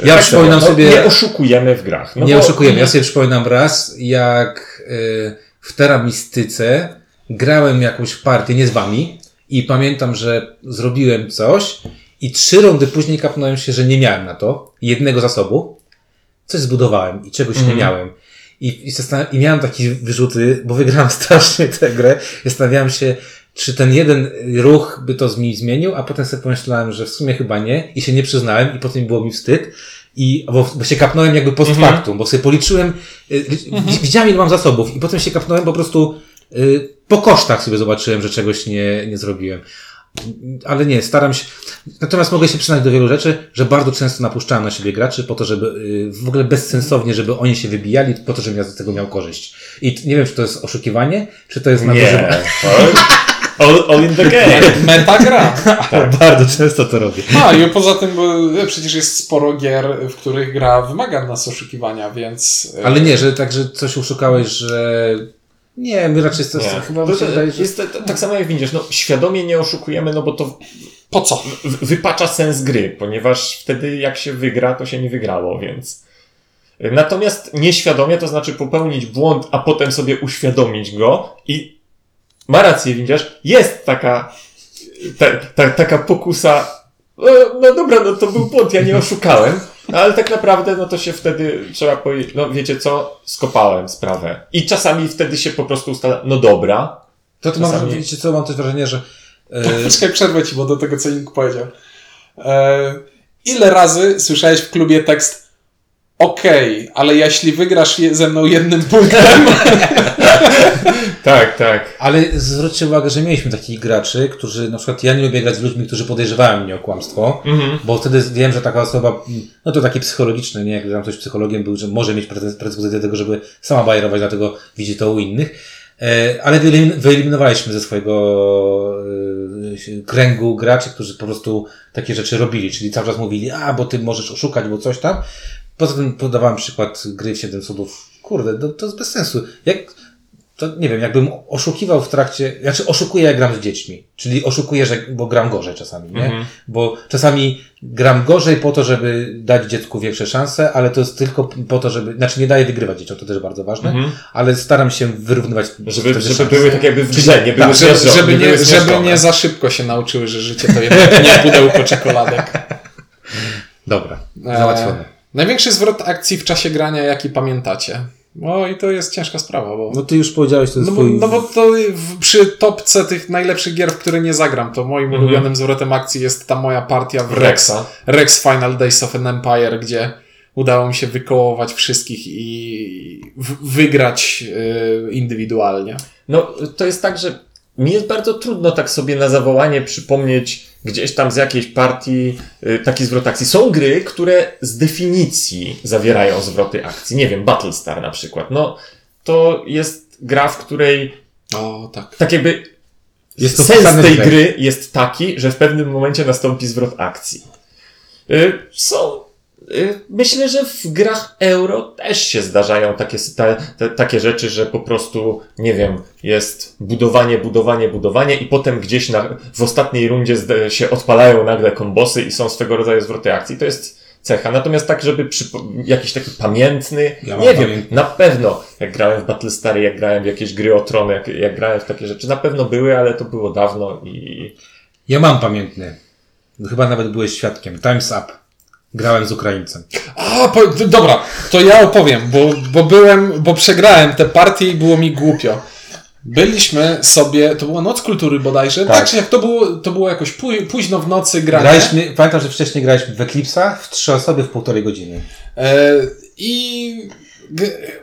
Ja tak przypominam. No, sobie... Nie oszukujemy w grach. No nie bo- oszukujemy. Ja sobie przypominam raz, jak y, w Teramistyce grałem jakąś partię, nie z wami, i pamiętam, że zrobiłem coś i trzy rundy później kapnąłem się, że nie miałem na to jednego zasobu. Coś zbudowałem i czegoś nie Mhm. miałem. I, i, I miałem takie wyrzuty, bo wygrałem <laughs> strasznie tę grę. I Zastanawiałem się, czy ten jeden ruch by to mi zmienił, a potem sobie pomyślałem, że w sumie chyba nie i się nie przyznałem i potem było mi wstyd. I, bo, bo się kapnąłem jakby post Mhm. factum, bo sobie policzyłem, y, wi- widziałem ile mam zasobów i potem się kapnąłem po prostu y, po kosztach sobie zobaczyłem, że czegoś nie, nie zrobiłem. Ale nie, staram się. Natomiast mogę się przyznać do wielu rzeczy, że bardzo często napuszczałem na siebie graczy po to, żeby y, w ogóle bezsensownie, żeby oni się wybijali, po to, żebym ja z tego miał korzyść. I nie wiem, czy to jest oszukiwanie, czy to jest Nie. nadużywanie. <laughs> All, all in the game. Metagra. Ale <laughs> bardzo często to robię. A, i poza tym bo przecież jest sporo gier, w których gra wymaga od nas oszukiwania, więc... e, Ale nie, że tak, że coś oszukałeś, że. Nie, my raczej to, Nie. chyba To, to, wydaje, że jest, to, tak samo jak widzisz, no, świadomie nie oszukujemy, no bo to Po co? w- wypacza sens gry, ponieważ wtedy jak się wygra, to się nie wygrało, więc. Natomiast nieświadomie, to znaczy popełnić błąd, a potem sobie uświadomić go i ma rację, widzisz, jest taka, ta, ta, taka pokusa, no, no dobra, no to był błąd, ja nie oszukałem, no, ale tak naprawdę, no to się wtedy trzeba powiedzieć, no wiecie co, skopałem sprawę. I czasami wtedy się po prostu ustala, no dobra, To, mam, Czasami- wiecie co, mam też wrażenie, że. e, <laughs> Poczekaj, przerwę ci, bo do tego, co Ink powiedział. E, ile razy słyszałeś w klubie tekst okej, ale jeśli wygrasz je, ze mną jednym punktem, <laughs> tak, tak. Ale zwróćcie uwagę, że mieliśmy takich graczy, którzy, na przykład ja nie lubię grać z ludźmi, którzy podejrzewają mnie o kłamstwo, Mhm. bo wtedy wiem, że taka osoba, no to takie psychologiczne, nie, jak tam ktoś psychologiem był, że może mieć predyspozycję do tego, żeby sama bajerować, dlatego widzi to u innych. E, Ale wyelimin- wyeliminowaliśmy ze swojego e, kręgu graczy, którzy po prostu takie rzeczy robili, czyli cały czas mówili, a bo ty możesz oszukać, bo coś tam. Poza tym podawałem przykład gry w 7 cudów. Kurde, to, to jest bez sensu. Jak, to nie wiem, jakbym oszukiwał w trakcie, znaczy oszukuję jak gram z dziećmi, czyli oszukuję, że, bo gram gorzej czasami, nie? Mhm. Bo czasami gram gorzej po to, żeby dać dziecku większe szanse, ale to jest tylko po to, żeby, znaczy nie daję wygrywać dzieciom, to też bardzo ważne, Mhm. ale staram się wyrównywać Żeby, żeby szanse. były tak jakby w grze, nie były tak, żeby, zmierzone, żeby, nie, żeby nie za szybko się nauczyły, że życie to jednak nie pudełko czekoladek. <laughs> Dobra, załatwione. Największy zwrot akcji w czasie grania, jaki pamiętacie? No i to jest ciężka sprawa, bo... No ty już powiedziałeś, to jest No bo, twój... no bo to w, przy topce tych najlepszych gier, w które nie zagram, to moim Mhm. ulubionym zwrotem akcji jest ta moja partia w Rex. Rexa. Rex Final Days of an Empire, gdzie udało mi się wykołować wszystkich i w, wygrać y, indywidualnie. No, to jest tak, że mi jest bardzo trudno tak sobie na zawołanie przypomnieć gdzieś tam z jakiejś partii y, taki zwrot akcji. Są gry, które z definicji zawierają zwroty akcji. Nie wiem, Battlestar na przykład. No, to jest gra, w której O, tak. tak jakby Jest to sens tej gry jest taki, że w pewnym momencie nastąpi zwrot akcji. Y, Są. Y, Myślę, że w grach euro też się zdarzają takie, te, te, takie rzeczy, że po prostu, nie wiem, jest budowanie, budowanie, budowanie i potem gdzieś na, w ostatniej rundzie się odpalają nagle kombosy i są swego rodzaju zwroty akcji. To jest cecha. Natomiast tak, żeby jakiś taki pamiętny, Ja nie wiem, pamiętny. na pewno, jak grałem w Battlestary, jak grałem w jakieś gry o tron, jak, jak grałem w takie rzeczy, na pewno były, ale to było dawno i Ja mam pamiętny. Chyba nawet byłeś świadkiem. Time's Up. Grałem z Ukraińcem. A, po, dobra, to ja opowiem, bo, bo byłem, bo przegrałem te partie i było mi głupio. Byliśmy sobie, to była Noc Kultury bodajże, tak, Tak. czy jak to było, to było jakoś pój, późno w nocy granie. Graliśmy, pamiętam, że wcześniej graliśmy w Eclipse'a w trzy osoby w półtorej godziny. E, I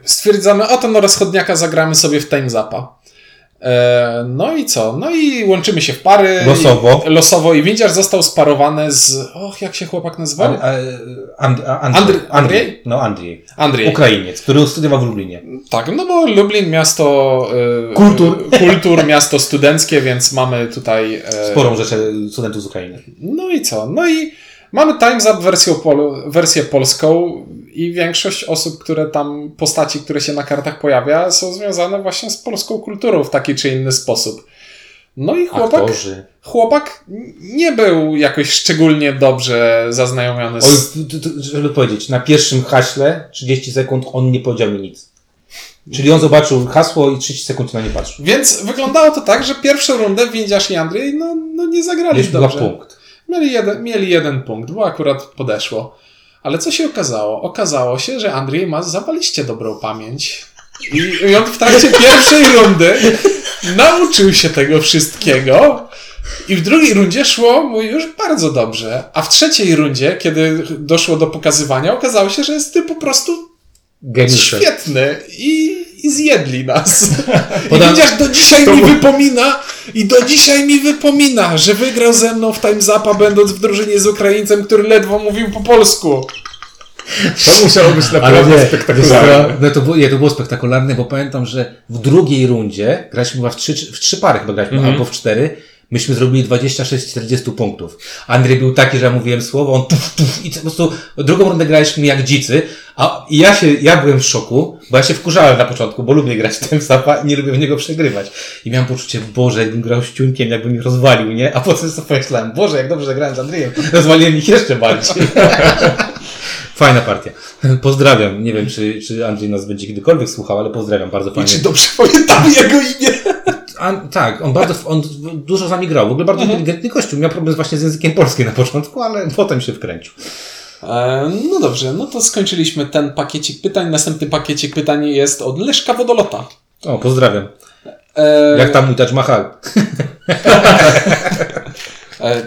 stwierdzamy, oto na rozchodniaka zagramy sobie w Time Zapa. E, no i co? No i łączymy się w pary. Losowo. I, losowo i windziarz został sparowany z. Och, jak się chłopak nazywał? A, and, a, Andrzej. Andrzej? No, Andrzej. Andrzej. Ukrainiec, który studiował w Lublinie. Tak, no bo Lublin miasto. E, Kultur. <laughs> Kultur, miasto studenckie, więc mamy tutaj. E, Sporą rzeszę studentów z Ukrainy. No i co? No i mamy Time's Up wersję, pol wersję polską i większość osób, które tam, postaci, które się na kartach pojawia, są związane właśnie z polską kulturą w taki czy inny sposób. No i chłopak, Aktorzy. chłopak nie był jakoś szczególnie dobrze zaznajomiony z... t- żeby powiedzieć, na pierwszym haśle 30 sekund on nie powiedział mi nic. Czyli on zobaczył hasło i 30 sekund na nie patrzył. Więc wyglądało to tak, że pierwszą rundę Windziarz i Andrzej no, no nie zagrali Mieliśmy dobrze. punkt. Mieli jeden, mieli jeden punkt, bo akurat podeszło. Ale co się okazało? Okazało się, że Andrzej ma zawaliście dobrą pamięć. I, on w trakcie <laughs> pierwszej rundy nauczył się tego wszystkiego. I w drugiej rundzie szło mu już bardzo dobrze. A w trzeciej rundzie, kiedy doszło do pokazywania, okazało się, że jest ty po prostu świetny. I, i zjedli nas. Podam- <laughs> I widzisz, do dzisiaj To mi wypomina, i do dzisiaj mi wypomina, że wygrał ze mną w Time Zapa, będąc w drużynie z Ukraińcem, który ledwo mówił po polsku. to musiało być naprawdę nie, spektakularne. no to, było, nie, to było spektakularne, bo pamiętam, że w drugiej rundzie graliśmy chyba w trzy, w trzy pary chyba graliśmy, Mhm. albo w cztery. Myśmy zrobili 26-40 punktów. Andrzej był taki, że ja mówiłem słowo, on tuf, tuf i po prostu drugą rundę graliśmy jak dzicy, a i ja się, ja byłem w szoku, bo ja się wkurzałem na początku, bo lubię grać w ten sapa i nie lubię w niego przegrywać. I miałem poczucie, Boże, jakbym grał z ciunkiem, jakby mi rozwalił, nie? A potem sobie pomyślałem, Boże, jak dobrze grałem z Andrzejem. Rozwaliłem ich jeszcze bardziej. <laughs> Fajna partia. Pozdrawiam. Nie wiem, czy, czy Andrzej nas będzie kiedykolwiek słuchał, ale pozdrawiam bardzo I fajnie. czy dobrze pamiętam jego imię? A, tak, on bardzo, on dużo z nami grał. W ogóle bardzo inteligentny kościół. Miał problem właśnie z językiem polskim na początku, ale potem się wkręcił. E, no dobrze, no to skończyliśmy ten pakiecik pytań. Następny pakiecik pytań jest od Leszka Wodolota. O, pozdrawiam. E, Jak tam mój Taj Mahal?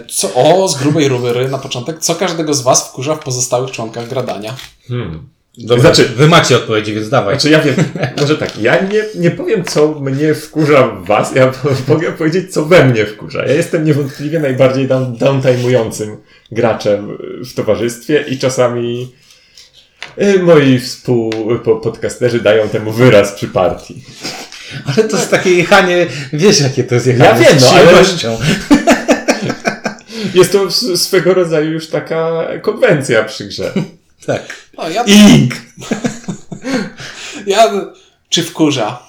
co, o, z grubej rury na początek. Co każdego z Was wkurza w pozostałych członkach gradania? Hmm. Dobra, Znaczy- wy macie odpowiedzi, więc dawaj. Znaczy ja wiem, może tak, ja nie, nie powiem co mnie wkurza w was, ja mogę powiedzieć co we mnie wkurza. Ja jestem niewątpliwie najbardziej down, graczem w towarzystwie i czasami y, moi współpodcasterzy dają temu wyraz przy partii. Ale to jest takie jechanie, wiesz jakie to jest jechanie. Ja wiem, no, ale-. Jest to swego rodzaju już taka konwencja przy grze. Tak. No, ja, Ink! <laughs> ja, czy wkurza?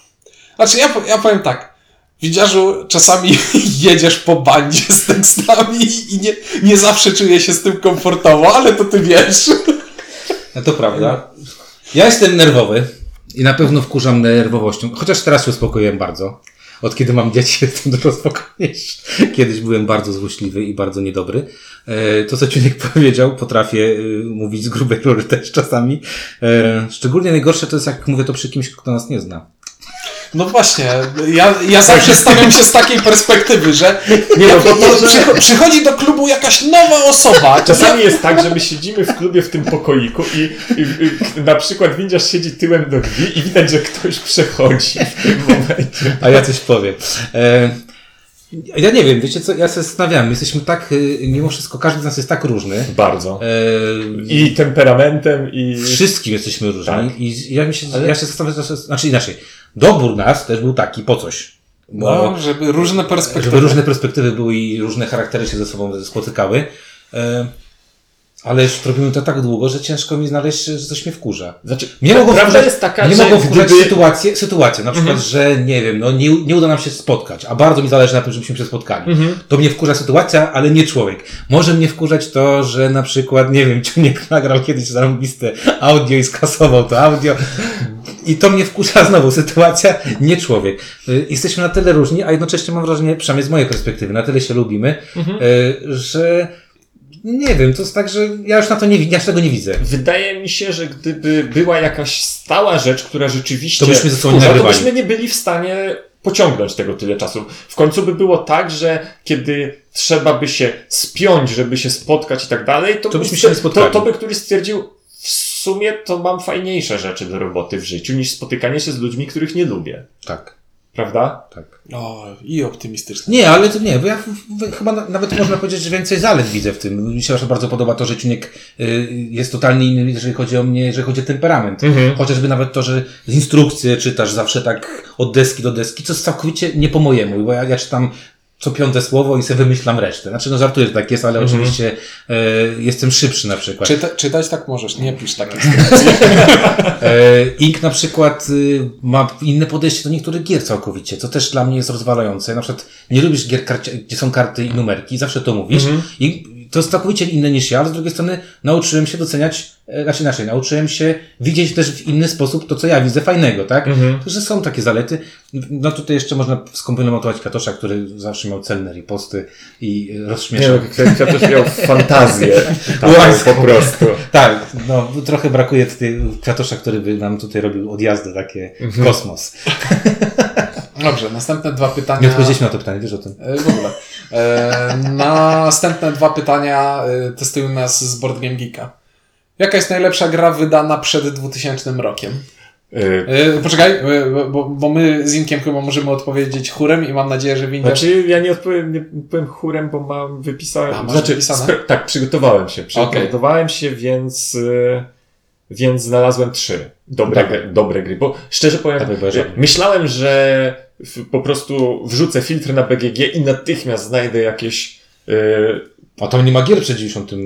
Znaczy, ja, ja powiem tak. Widziarzu, czasami <laughs> jedziesz po bandzie z tekstami i nie, nie zawsze czuję się z tym komfortowo, ale to ty wiesz. No to prawda. Ja jestem nerwowy i na pewno wkurzam nerwowością, chociaż teraz się uspokoiłem bardzo. Od kiedy mam dzieci <laughs> jestem dużo spokojniejszy. Kiedyś byłem bardzo złośliwy i bardzo niedobry. E, To, co Ciunek <laughs> powiedział, potrafię e, mówić z grubej rury też czasami. E, Szczególnie najgorsze to jest, jak mówię to przy kimś, kto nas nie zna. No właśnie, ja, ja zawsze stawiam się z takiej perspektywy, że Nie no, bo to, że... przycho- przychodzi do klubu jakaś nowa osoba. Czasami jest tak, że my siedzimy w klubie w tym pokoiku i, i, i na przykład windziarz siedzi tyłem do drzwi i widać, że ktoś przechodzi w tym momencie. A ja coś powiem. E, Ja nie wiem, wiecie co, ja się zastanawiam, jesteśmy tak, y, mimo wszystko, każdy z nas jest tak różny. Bardzo. E, I temperamentem, i... Wszystkim jesteśmy różni Tak. i ja, mi się, Ale- ja się zastanawiam, znaczy inaczej, dobór nas też był taki po coś. Bo, No, żeby różne perspektywy. żeby różne perspektywy były i różne charaktery się ze sobą spotykały. E, Ale już robimy to tak długo, że ciężko mi znaleźć, że coś mnie wkurza. Znaczy, Nie mogą wkurzać, jest taka, mogą wkurzać gdyby... sytuacje, sytuacje, na przykład, że nie wiem, no nie, nie uda nam się spotkać, a bardzo mi zależy na tym, żebyśmy się spotkali. Mhm. To mnie wkurza sytuacja, ale nie człowiek. Może mnie wkurzać to, że na przykład, nie wiem, <laughs> Ciuniek nagrał kiedyś zarąbiste audio i skasował to audio. I to mnie wkurza <laughs> znowu sytuacja, nie człowiek. Y, Jesteśmy na tyle różni, a jednocześnie mam wrażenie, przynajmniej z mojej perspektywy, na tyle się lubimy, y, że nie wiem, to jest tak, że ja już na to nie, ja już tego nie widzę. Wydaje mi się, że gdyby była jakaś stała rzecz, która rzeczywiście To byśmy ze sobą nie wkurza, to byśmy nie byli w stanie pociągnąć tego tyle czasu. W końcu by było tak, że kiedy trzeba by się spiąć, żeby się spotkać i tak dalej, to, To by byśmy się nie to, spotkali. to by któryś stwierdził, w sumie to mam fajniejsze rzeczy do roboty w życiu niż spotykanie się z ludźmi, których nie lubię. Tak, Prawda? tak. O, i optymistyczne. Nie, ale to nie, bo ja w, w, chyba na, nawet można powiedzieć, że więcej zalet widzę w tym. Mi się właśnie bardzo podoba to, że Ciuniek y, jest totalnie inny, jeżeli chodzi o mnie, jeżeli chodzi o temperament. Mhm. Chociażby nawet to, że z instrukcje czytasz zawsze tak od deski do deski, co jest całkowicie nie po mojemu, bo ja, ja czytam co piąte słowo i sobie wymyślam resztę. Znaczy, no żartuję, że tak jest, ale oczywiście e, jestem szybszy na przykład. Czyta, czytać tak możesz, nie pisz takie <laughs> E, Ink na przykład y, ma inne podejście do niektórych gier całkowicie, co też dla mnie jest rozwalające. Na przykład nie lubisz gier, gdzie są karty i numerki, zawsze to mówisz. I to jest całkowicie inne niż ja, ale z drugiej strony nauczyłem się doceniać, e, znaczy inaczej, nauczyłem się widzieć też w inny sposób to, co ja widzę fajnego, tak? Że są takie zalety. No tutaj jeszcze można skomplementować Kwiatosza, który zawsze miał celne riposty i e, Nie, rozśmieszał. no, Kwiatusz miał fantazję. <laughs> Taką Łańską. po prostu. Tak, no trochę brakuje tutaj Kwiatosza, który by nam tutaj robił odjazdy takie w kosmos. <laughs> Dobrze, następne dwa pytania. Nie odpowiedzieliśmy na to pytanie, wiesz o tym. E, W ogóle. E, następne dwa pytania e, testują nas z Board Game Geeka. Jaka jest najlepsza gra wydana przed 2000 rokiem? Y, E, poczekaj, bo, bo my z Inkiem chyba możemy odpowiedzieć chórem i mam nadzieję, że Winter... Znaczy, ja nie odpowiem, nie powiem chórem, bo mam wypisałem. A, znaczy, tak, przygotowałem się. Przygotowałem się, więc, więc znalazłem trzy dobre, Dobra. gry, dobre gry. Bo szczerze powiem, Tak, myślałem, że po prostu wrzucę filtr na BGG i natychmiast znajdę jakieś. Y, A tam nie ma gier przed 90. No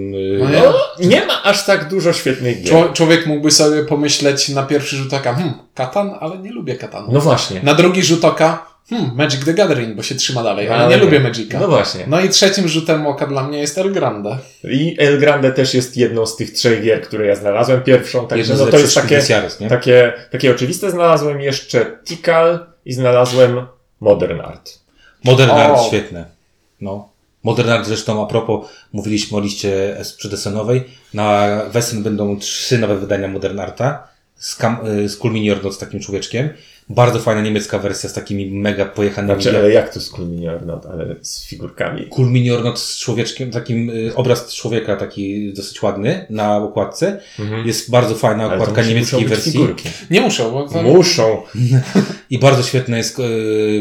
No nie. no, nie ma aż tak dużo świetnych gier. Czło- Człowiek mógłby sobie pomyśleć na pierwszy rzut oka, hmm, Katan, ale nie lubię Katanu. No właśnie. Na drugi rzut oka, hmm, Magic the Gathering, bo się trzyma dalej, ale, Ale nie lubię Magica. No właśnie. No i trzecim rzutem oka dla mnie jest El Grande. I El Grande też jest jedną z tych trzech gier, które ja znalazłem. Pierwszą, także Jedno no to jest takie, nie? takie, takie oczywiste. Znalazłem jeszcze Tikal i znalazłem Modern Art. Modern O. Art, świetne. No. Modern Art zresztą, a propos, mówiliśmy o liście es- przedesenowej. Na Wesen będą trzy nowe wydania Modern Arta. Z, Kam- y, z Cool Mini Ordnot z takim człowieczkiem. Bardzo fajna niemiecka wersja z takimi mega pojechanymi. Znaczy, ale jak to z Kulminior, ale z figurkami? Cool Mini Ordnot z człowieczkiem, takim y, obraz człowieka taki dosyć ładny na okładce. Jest bardzo fajna Mhm. Ale okładka musi- niemieckiej muszą być wersji. Figurki. Nie muszą, bo to... Muszą. <laughs> I bardzo świetne jest e,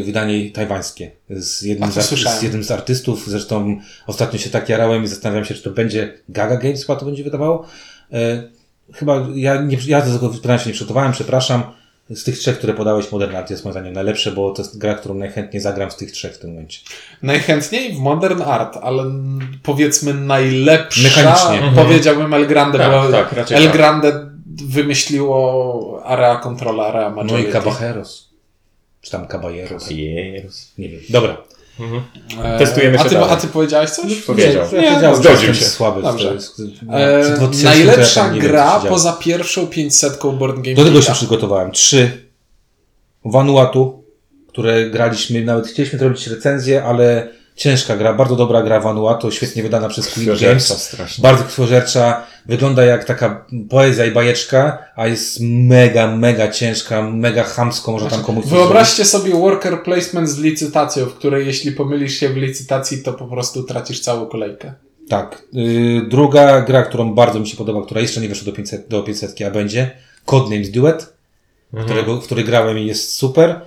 wydanie tajwańskie z jednym, z, z jednym z artystów. Zresztą ostatnio się tak jarałem i zastanawiam się, czy to będzie Gaga Games chyba to będzie wydawało. E, chyba ja, nie, ja do tego pytania się nie przygotowałem, przepraszam. Z tych trzech, które podałeś, Modern Art jest moim zdaniem najlepsze, bo to jest gra, którą najchętniej zagram z tych trzech w tym momencie. Najchętniej w Modern Art, ale powiedzmy najlepsza, Mechanicznie. Mhm. powiedziałbym El Grande, Tak, bo tak, raczej El tak. Grande wymyśliło area controla, area No i majority. Caballeros. Czy tam Caballeros. Jezus. Nie wiem. Dobra. E, Testujemy a się ty, dalej. a ty powiedziałeś coś? Powiedział. Nie, Nie, zgodził się. Słaby, Dobrze. To jest, no, E, przy 2000 to ja najlepsza wiem, gra poza pierwszą 500 Board Game Do tego się przygotowałem. Trzy Vanuatu, które graliśmy, nawet chcieliśmy zrobić recenzję, ale ciężka gra, bardzo dobra gra Vanuatu, świetnie wydana przez Krwiożercza Games. strasznie. Bardzo krwiożercza, wygląda jak taka poezja i bajeczka, a jest mega, mega ciężka, mega chamsko, można tam komuś coś zrobić. Wyobraźcie sobie worker placement z licytacją, w której jeśli pomylisz się w licytacji, to po prostu tracisz całą kolejkę. Tak. Yy, druga gra, którą bardzo mi się podoba, która jeszcze nie wyszła do 500, do 500 a będzie, Codenames Duet, którego, w której grałem i jest super.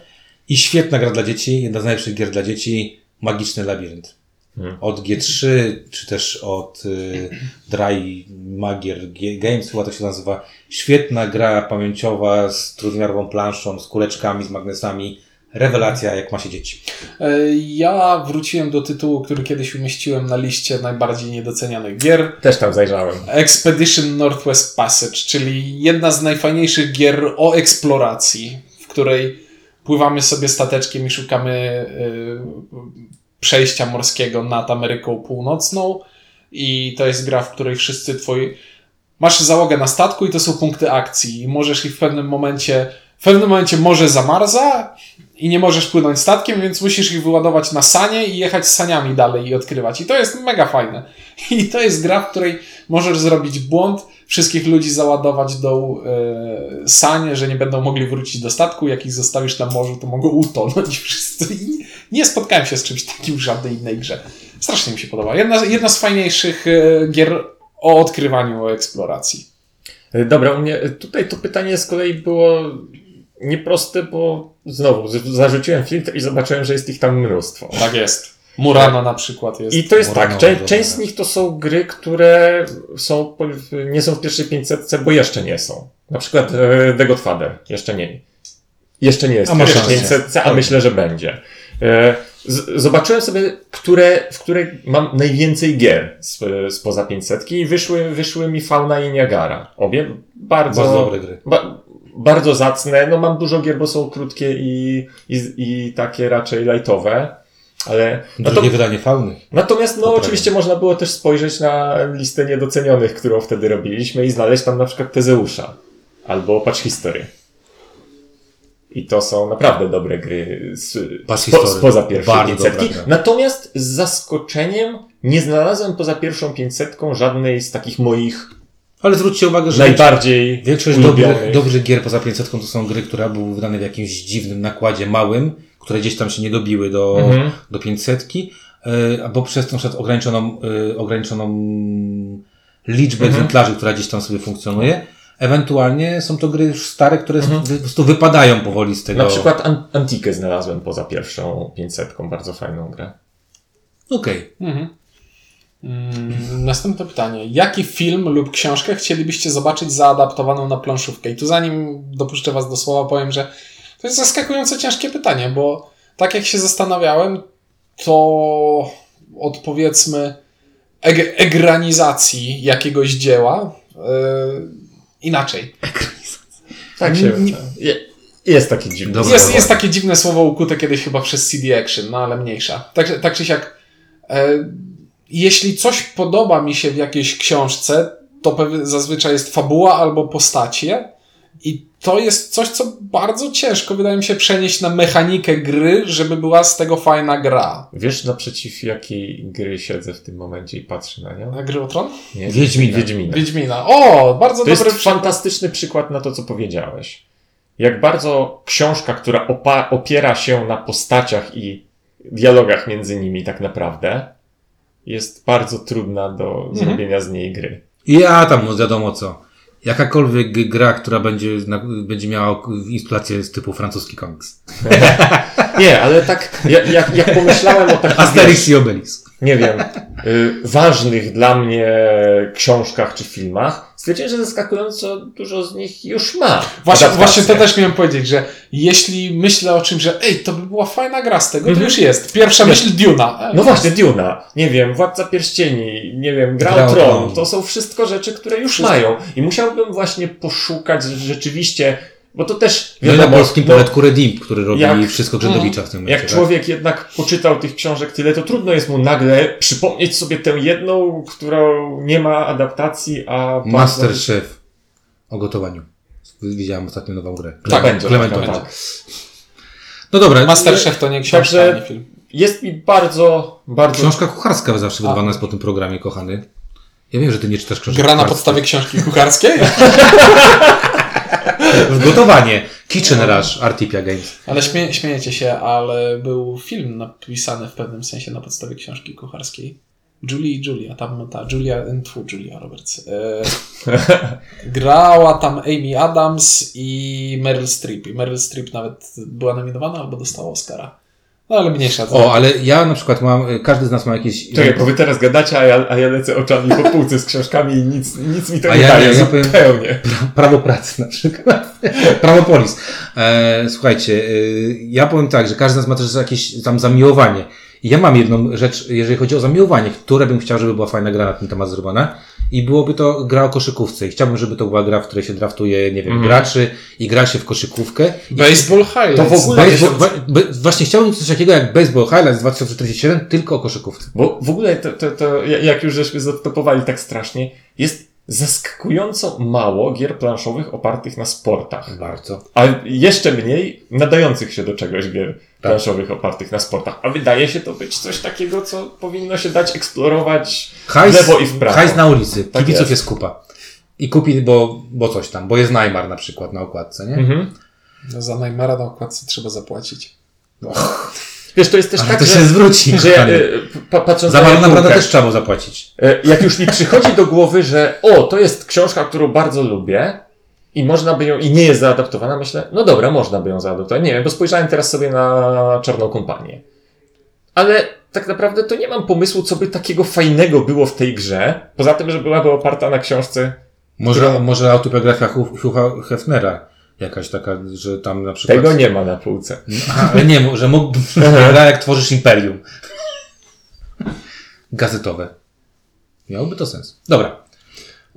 I świetna gra dla dzieci, jedna z najlepszych gier dla dzieci, Magiczny Labirynt. Mhm. Od G3, czy też od y, Dry Magier G- Games, chyba to się nazywa. Świetna gra pamięciowa z trójwymiarową planszą, z kuleczkami, z magnesami. rewelacja, jak ma się dzieci. E, Ja wróciłem do tytułu, który kiedyś umieściłem na liście najbardziej niedocenianych gier. Też tam zajrzałem. Expedition Northwest Passage, czyli jedna z najfajniejszych gier o eksploracji, w której pływamy sobie stateczkiem i szukamy y, przejścia morskiego nad Ameryką Północną. I to jest gra, w której wszyscy twoi. Masz załogę na statku i to są punkty akcji. I możesz ich w pewnym momencie. W pewnym momencie morze zamarza i nie możesz płynąć statkiem, więc musisz ich wyładować na sanie i jechać saniami dalej i odkrywać. I to jest mega fajne. <laughs> I to jest gra, w której możesz zrobić błąd, wszystkich ludzi załadować do e, sanie, że nie będą mogli wrócić do statku. Jak ich zostawisz na morzu, to mogą utonąć <laughs> wszyscy. I nie spotkałem się z czymś takim w żadnej innej grze. Strasznie mi się podoba. Jedna, jedna z fajniejszych e, gier o odkrywaniu, o eksploracji. E, Dobra, u mnie tutaj to pytanie z kolei było nieproste, bo znowu zarzuciłem filtr i zobaczyłem, że jest ich tam mnóstwo. Tak jest. Murano na przykład jest. I to jest tak, cze- dobre. część z nich to są gry, które są, nie są w pierwszej 500, bo jeszcze nie są. Na przykład e, The Godfather, jeszcze nie. Jeszcze nie jest A w pierwszej rację. 500, a myślę, że będzie. E, z- Zobaczyłem sobie, które, w której mam najwięcej gier z, spoza 500 i wyszły, wyszły mi Fauna i Niagara. Obie bardzo, Bardzo dobre gry. Ba, bardzo zacne. No mam dużo gier, bo są krótkie i, i, i takie raczej lightowe. Ale no Drugie wydanie fauny. Natomiast, no Poprawiam. oczywiście można było też spojrzeć na listę niedocenionych, którą wtedy robiliśmy i znaleźć tam na przykład Tezeusza albo Patch History. I to są naprawdę dobre gry z, Patch spo, History. spoza pierwszej Bardzo dobra 500. gra. Natomiast z zaskoczeniem nie znalazłem poza pierwszą 500 żadnej z takich moich Ale zwróćcie uwagę, że najbardziej większość dobrych, dobrych gier poza 500 to są gry, które były wydane w jakimś dziwnym nakładzie małym, które gdzieś tam się nie dobiły do, Mhm. do 500, y, albo przez przykład ograniczoną, y, ograniczoną liczbę Mhm. egzemplarzy, która gdzieś tam sobie funkcjonuje. Ewentualnie są to gry już stare, które Mhm. po prostu wypadają powoli z tego. Na przykład An- Antikę znalazłem poza pierwszą 500, bardzo fajną grę. Okej. Mhm. Mm, Następne pytanie. Jaki film lub książkę chcielibyście zobaczyć zaadaptowaną na planszówkę? I tu zanim dopuszczę Was do słowa, powiem, że to jest zaskakująco ciężkie pytanie, bo tak jak się zastanawiałem, to od powiedzmy eg- egranizacji jakiegoś dzieła yy, inaczej. Tak się... Nie- Je, jest taki dziwny. Dobra, Jest, dobra. jest takie dziwne słowo ukute kiedyś chyba przez CD Action, no ale mniejsza. Tak, tak czy siak, e, jeśli coś podoba mi się w jakiejś książce, to zazwyczaj jest fabuła albo postacie i to jest coś, co bardzo ciężko wydaje mi się przenieść na mechanikę gry, żeby była z tego fajna gra. Wiesz naprzeciw jakiej gry siedzę w tym momencie i patrzę na nią? Na gry o Tron? Nie? Wiedźmina. Wiedźmina. Wiedźmina. O, bardzo To jest dobry przykład. fantastyczny przykład na to, co powiedziałeś. Jak bardzo książka, która opa- opiera się na postaciach i dialogach między nimi tak naprawdę, jest bardzo trudna do Mhm. zrobienia z niej gry. Ja tam, no wiadomo co. Jakakolwiek gra, która będzie, będzie miała inspirację z typu francuski komiks. <laughs> Nie, ale tak, jak, jak, jak pomyślałem o takich, Asterix i Obelix. nie wiem, y, ważnych dla mnie książkach czy filmach, stwierdziłem, że zaskakująco dużo z nich już ma. Właśnie, właśnie to też miałem powiedzieć, że jeśli myślę o czymś, że ej, to by była fajna gra z tego, to Mhm. już jest. Pierwsza Nie. myśl Duna. No właśnie, Duna, nie wiem, Władca Pierścieni, nie wiem, Gra Gra o Tron. to są wszystko rzeczy, które już Wszystko. mają. I musiałbym właśnie poszukać rzeczywiście, bo to też, No i na polskim no, poletku Redeem, który robi Jak- wszystko Grzędowicza w tym momencie. jak tak? człowiek jednak poczytał tych książek tyle, to trudno jest mu nagle przypomnieć sobie tę jedną, którą nie ma adaptacji, a... Masterchef o gotowaniu. Widziałem ostatnio nową grę. Tak, będzie. Tak, tak. No dobra. Masterchef to nie książka, Także- nie film. Jest mi bardzo, bardzo... Książka kucharska zawsze wydawana jest po tym programie, kochany. Ja wiem, że ty nie czytasz książek Gra na podstawie książki kucharskiej? <laughs> W gotowanie. Kitchen Rush, Artipia Games. Ale śmie śmiejecie się, ale był film napisany w pewnym sensie na podstawie książki kucharskiej. Julie i Julia, tam ta Julia, tfu, Julia Roberts. E, <laughs> grała tam Amy Adams i Meryl Streep. I Meryl Streep nawet była nominowana albo dostała Oscara. No ale mniejsza. O, ale ja na przykład mam, y, każdy z nas ma jakieś... Czekaj, bo wy teraz gadacie, a ja, a ja lecę oczami po półce z książkami i nic, nic mi to A nie ja- daje ja- ja powiem- zupełnie. Prawo pracy na przykład. <laughs> Prawo polis. E, słuchajcie, e, ja powiem tak, że każdy z nas ma też jakieś tam zamiłowanie. I ja mam jedną rzecz, jeżeli chodzi o zamiłowanie, które bym chciał, żeby była fajna gra na ten temat zrobiona. I byłoby to gra o koszykówce. I chciałbym, żeby to była gra, w której się draftuje, nie wiem, Mhm. graczy i gra się w koszykówkę. Baseball highlights. To w ogóle- Baseball, be- właśnie chciałbym coś takiego jak Baseball Highlights 2047, tylko o koszykówce. Bo w ogóle to, to, to jak już żeśmy zatopowali tak strasznie, jest zaskakująco mało gier planszowych opartych na sportach. Bardzo. A jeszcze mniej nadających się do czegoś gier Tak. planszowych opartych na sportach. A wydaje się to być coś takiego, co powinno się dać eksplorować w Hajs, lewo i w prawo. hajs na ulicy. Tak Kibiców jest. jest. kupa. I kupi, bo, bo coś tam, bo jest Neymar na przykład na okładce, nie? Mhm. No, za Neymara na okładce trzeba zapłacić. Wiesz, to jest też Ale tak, to że, się zwróci. że ja, e, pa, patrząc Za na Marlon naprawdę Jakułkę, też trzeba było zapłacić. e, jak już mi przychodzi do głowy, że o, to jest książka, którą bardzo lubię i można by ją, i nie jest zaadaptowana, myślę, no dobra, można by ją zaadaptować. Nie wiem, bo spojrzałem teraz sobie na Czarną Kompanię. Ale tak naprawdę to nie mam pomysłu, co by takiego fajnego było w tej grze, poza tym, że byłaby oparta na książce Może, Która- może autobiografia Hu- Hucha Hefnera. Jakaś taka, że tam na przykład... Tego nie ma na półce. Ale nie, że mógłby <laughs> gra jak tworzysz imperium. Gazetowe. Miałoby to sens. Dobra,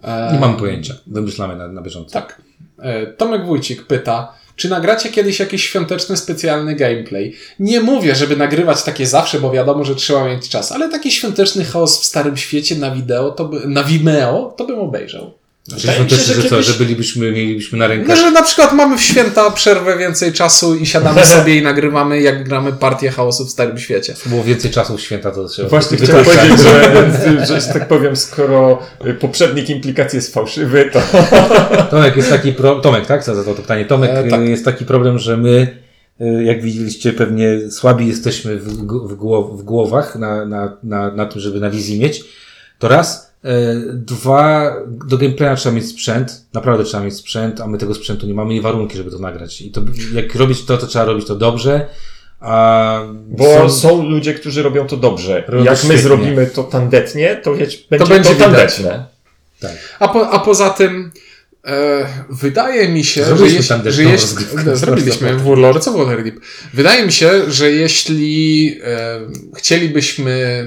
E, nie mam pojęcia. Wymyślamy na, na bieżąco. Tak. E, Tomek Wójcik pyta, czy nagracie kiedyś jakiś świąteczny, specjalny gameplay? Nie mówię, żeby nagrywać takie zawsze, bo wiadomo, że trzeba mieć czas, ale taki świąteczny chaos w Starym Świecie na wideo, to by, na Vimeo, to bym obejrzał. Znaczy, Wydaje świąteczne, że że co, że bylibyśmy, mielibyśmy na No, rękach... że na przykład mamy w święta przerwę więcej czasu i siadamy <laughs> sobie i nagrywamy, jak gramy partię chaosu w Starym Świecie. Było więcej czasu w święta, to trzeba Właśnie chciałem powiedzieć, <laughs> że, że, że tak powiem, skoro y, poprzednik implikacji jest fałszywy, to <laughs> Tomek, jest taki pro... Tomek, tak? Za za to pytanie. Tomek, E, tak. y, jest taki problem, że my, y, jak widzieliście, pewnie słabi jesteśmy w, w, głow, w głowach na, na, na, na tym, żeby na wizji mieć. To raz. Y, Dwa, do gameplaya trzeba mieć sprzęt, naprawdę trzeba mieć sprzęt, a my tego sprzętu nie mamy i warunki, żeby to nagrać. I to, jak robić to, to trzeba robić to dobrze, a bo są, ludzie, którzy robią to dobrze. Robią Jak to my zrobimy to tandetnie, to, wiecie, będzie to, będzie widać. tandetne. tak. A, po, a poza tym, e, wydaje mi się, że, Zrobiliśmy jeśli, że jeśli, no, zrobiliśmy w Warlords of Waterdeep. Wydaje mi się, że jeśli e, chcielibyśmy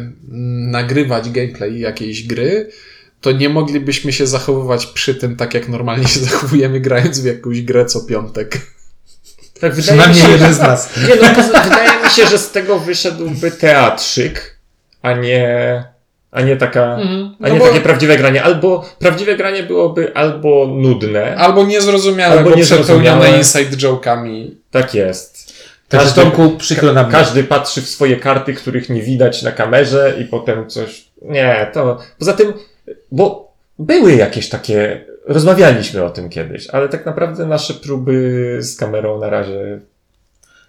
nagrywać gameplay jakiejś gry, to nie moglibyśmy się zachowywać przy tym tak, jak normalnie się <laughs> zachowujemy grając w jakąś grę co piątek. Tak, wydaje mi Przynajmniej się, jeden z nas. <laughs> Nie, no, wydaje mi się, że z tego wyszedłby teatrzyk, a nie, a nie taka, a No nie bo- takie prawdziwe granie. Albo prawdziwe granie byłoby albo nudne, Albo niezrozumiałe, Albo albo niezrozumiałe. przepełnione inside joke'ami. tak jest. Każdy- Tomku, przykro nam. Każdy patrzy w swoje karty, których nie widać na kamerze i potem coś. Nie, to. Poza tym, bo były jakieś takie. Rozmawialiśmy o tym kiedyś, ale tak naprawdę nasze próby z kamerą na razie.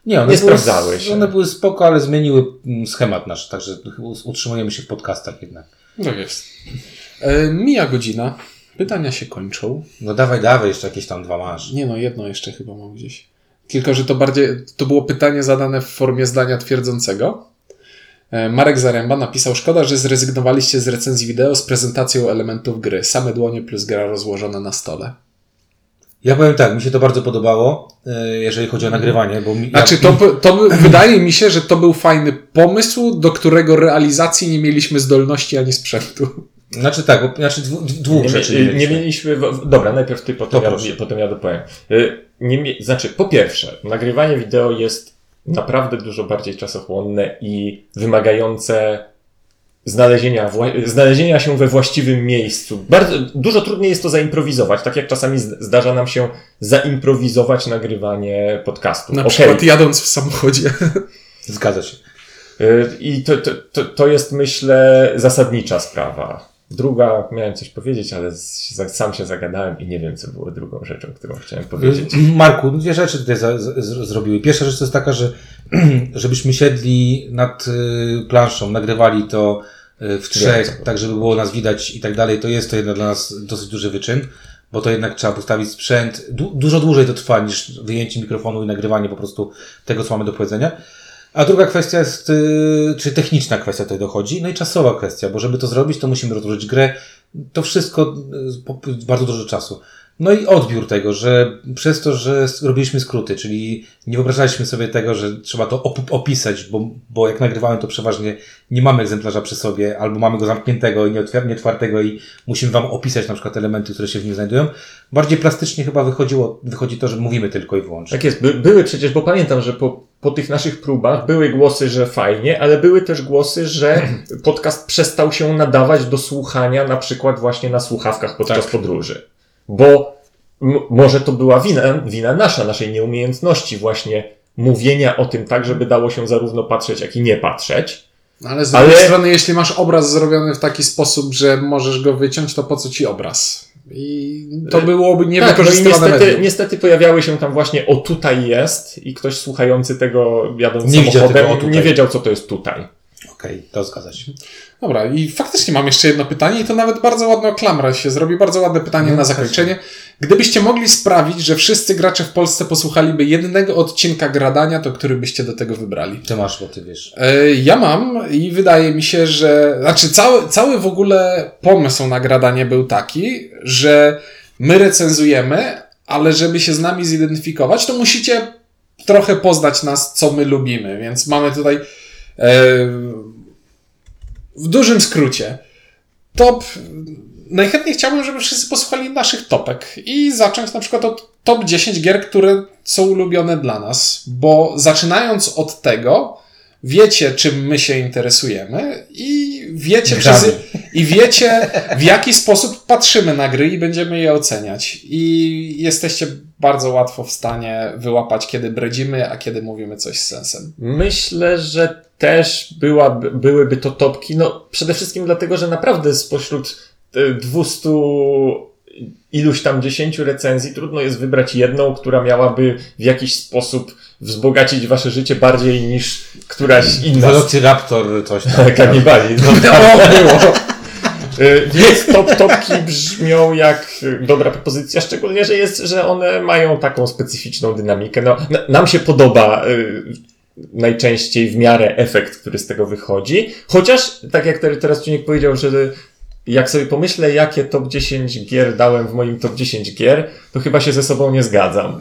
Nie, one Nie były, sprawdzały się. One były spoko, ale zmieniły mm, schemat nasz, także utrzymujemy się w podcastach jednak. No jest. E, mija godzina. Pytania się kończą. No dawaj, dawaj, jeszcze jakieś tam dwa masz. Nie no, jedno jeszcze chyba mam gdzieś. Tylko, że to bardziej, to było pytanie zadane w formie zdania twierdzącego. E, Marek Zaręba napisał, szkoda, że zrezygnowaliście z recenzji wideo z prezentacją elementów gry. Same dłonie plus gra rozłożona na stole. Ja powiem tak, mi się to bardzo podobało, e, jeżeli chodzi o nagrywanie, bo mi, Znaczy, ja, to, to wydaje mi się, że to był fajny pomysł, do którego realizacji nie mieliśmy zdolności ani sprzętu. Znaczy tak, bo, znaczy dwu, dwóch Nie, rzeczy nie, nie nie mieliśmy. mieliśmy. Dobra, najpierw ty, potem, To ja, proszę. potem ja dopowiem. Y, Nie, znaczy, po pierwsze, nagrywanie wideo jest naprawdę dużo bardziej czasochłonne i wymagające znalezienia, znalezienia się we właściwym miejscu. Bardzo, dużo trudniej jest to zaimprowizować, tak jak czasami zdarza nam się zaimprowizować nagrywanie podcastu. Na Okej, przykład jadąc w samochodzie. Zgadza się. Y, I to, to, to, to jest, myślę, zasadnicza sprawa. Druga, miałem coś powiedzieć, ale sam się zagadałem i nie wiem, co było drugą rzeczą, którą chciałem powiedzieć. Marku, dwie rzeczy tutaj z, z, zrobiły. Pierwsza rzecz to jest taka, że <clears throat> żebyśmy siedli nad y, planszą, nagrywali to y, w trzech, Wiem, tak żeby było nas widać i tak dalej, to jest to jednak dla nas dosyć duży wyczyn, bo to jednak trzeba postawić sprzęt. Du, dużo dłużej to trwa niż wyjęcie mikrofonu i nagrywanie po prostu tego, co mamy do powiedzenia. A druga kwestia jest, y, czy techniczna kwestia tutaj dochodzi, no i czasowa kwestia, bo żeby to zrobić, to musimy rozłożyć grę. To wszystko y, bardzo dużo czasu. No i odbiór tego, że przez to, że robiliśmy skróty, czyli nie wyobrażaliśmy sobie tego, że trzeba to op- opisać, bo, bo jak nagrywałem to przeważnie nie mamy egzemplarza przy sobie, albo mamy go zamkniętego i nieotwartego i musimy wam opisać na przykład elementy, które się w nim znajdują. Bardziej plastycznie chyba wychodziło, wychodzi to, że mówimy tylko i wyłącznie. Tak jest, by, były przecież, bo pamiętam, że po, po tych naszych próbach były głosy, że fajnie, ale były też głosy, że <clears throat> podcast przestał się nadawać do słuchania na przykład właśnie na słuchawkach podczas Tak. podróży. Bo może to była wina, wina nasza, naszej nieumiejętności właśnie mówienia o tym tak, żeby dało się zarówno patrzeć, jak i nie patrzeć. No Ale z Ale- drugiej strony, jeśli masz obraz zrobiony w taki sposób, że możesz go wyciąć, to po co ci obraz? I to byłoby tak, no i niewykorzystywane niestety, medium. niestety pojawiały się tam właśnie o tutaj jest i ktoś słuchający tego jadąc Nie samochodem tego nie wiedział, co to jest tutaj. Okej, to zgadza się. Dobra, i faktycznie mam jeszcze jedno pytanie i to nawet bardzo ładna klamra się zrobi, bardzo ładne pytanie No, na zakończenie. Gdybyście mogli sprawić, że wszyscy gracze w Polsce posłuchaliby jednego odcinka gradania, to który byście do tego wybrali? Ty masz, bo ty wiesz. E, Ja mam i wydaje mi się, że. Znaczy, cały, cały w ogóle pomysł na gradanie był taki, że my recenzujemy, ale żeby się z nami zidentyfikować, to musicie trochę poznać nas, co my lubimy. Więc mamy tutaj e, w dużym skrócie top. Najchętniej chciałbym, żeby wszyscy posłuchali naszych topek i zacząć na przykład od top 10 gier, które są ulubione dla nas, bo zaczynając od tego, wiecie, czym my się interesujemy i wiecie, przez, i wiecie, w jaki sposób patrzymy na gry i będziemy je oceniać. I jesteście bardzo łatwo w stanie wyłapać, kiedy bredzimy, a kiedy mówimy coś z sensem. Myślę, że też byłaby, byłyby to topki, no przede wszystkim dlatego, że naprawdę spośród e, 200 iluś tam 10 recenzji trudno jest wybrać jedną, która miałaby w jakiś sposób wzbogacić wasze życie bardziej niż któraś inna. Velociraptor, coś tam. Kanibali. <laughs> No, tak było. Y, Więc top, topki brzmią jak y, dobra propozycja, szczególnie, że jest, że one mają taką specyficzną dynamikę. No, na- nam się podoba najczęściej w miarę efekt, który z tego wychodzi. Chociaż, tak jak te- teraz Czuniek powiedział, że jak sobie pomyślę, jakie top 10 gier dałem w moim top 10 gier, to chyba się ze sobą nie zgadzam. <laughs>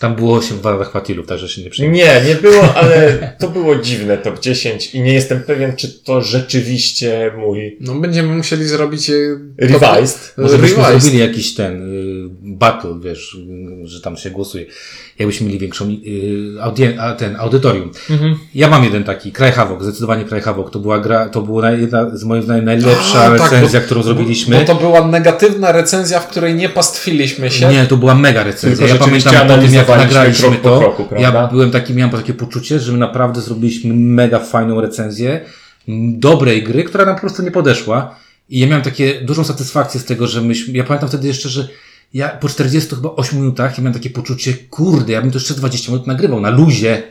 Tam było 8 walnych chwatilów, także się nie przejmuj. Nie, nie było, ale to było dziwne top 10 i nie jestem pewien, czy to rzeczywiście mój No, będziemy musieli zrobić. e, revised. Może byśmy zrobili jakiś ten y, battle, wiesz, że tam się głosuje. Jakbyśmy mieli większą y, audien- a, ten audytorium. Ja mam jeden taki, Kraj Havok, zdecydowanie Kraj Havok. To była gra, to była jedna z moich zdaniem najlepsza A, tak, recenzja, bo- którą zrobiliśmy. Bo to była negatywna recenzja, w której nie pastwiliśmy się. Nie, to była mega recenzja. Tylko Ja pamiętam po tym, jak nagraliśmy krok to, kroku, ja byłem taki, miałem takie poczucie, że my naprawdę zrobiliśmy mega fajną recenzję dobrej gry, która nam po prostu nie podeszła. I ja miałem takie dużą satysfakcję z tego, że myśmy, ja pamiętam wtedy jeszcze, że ja po 40 chyba 8 minutach ja miałem takie poczucie, kurde, ja bym to jeszcze 20 minut nagrywał na luzie.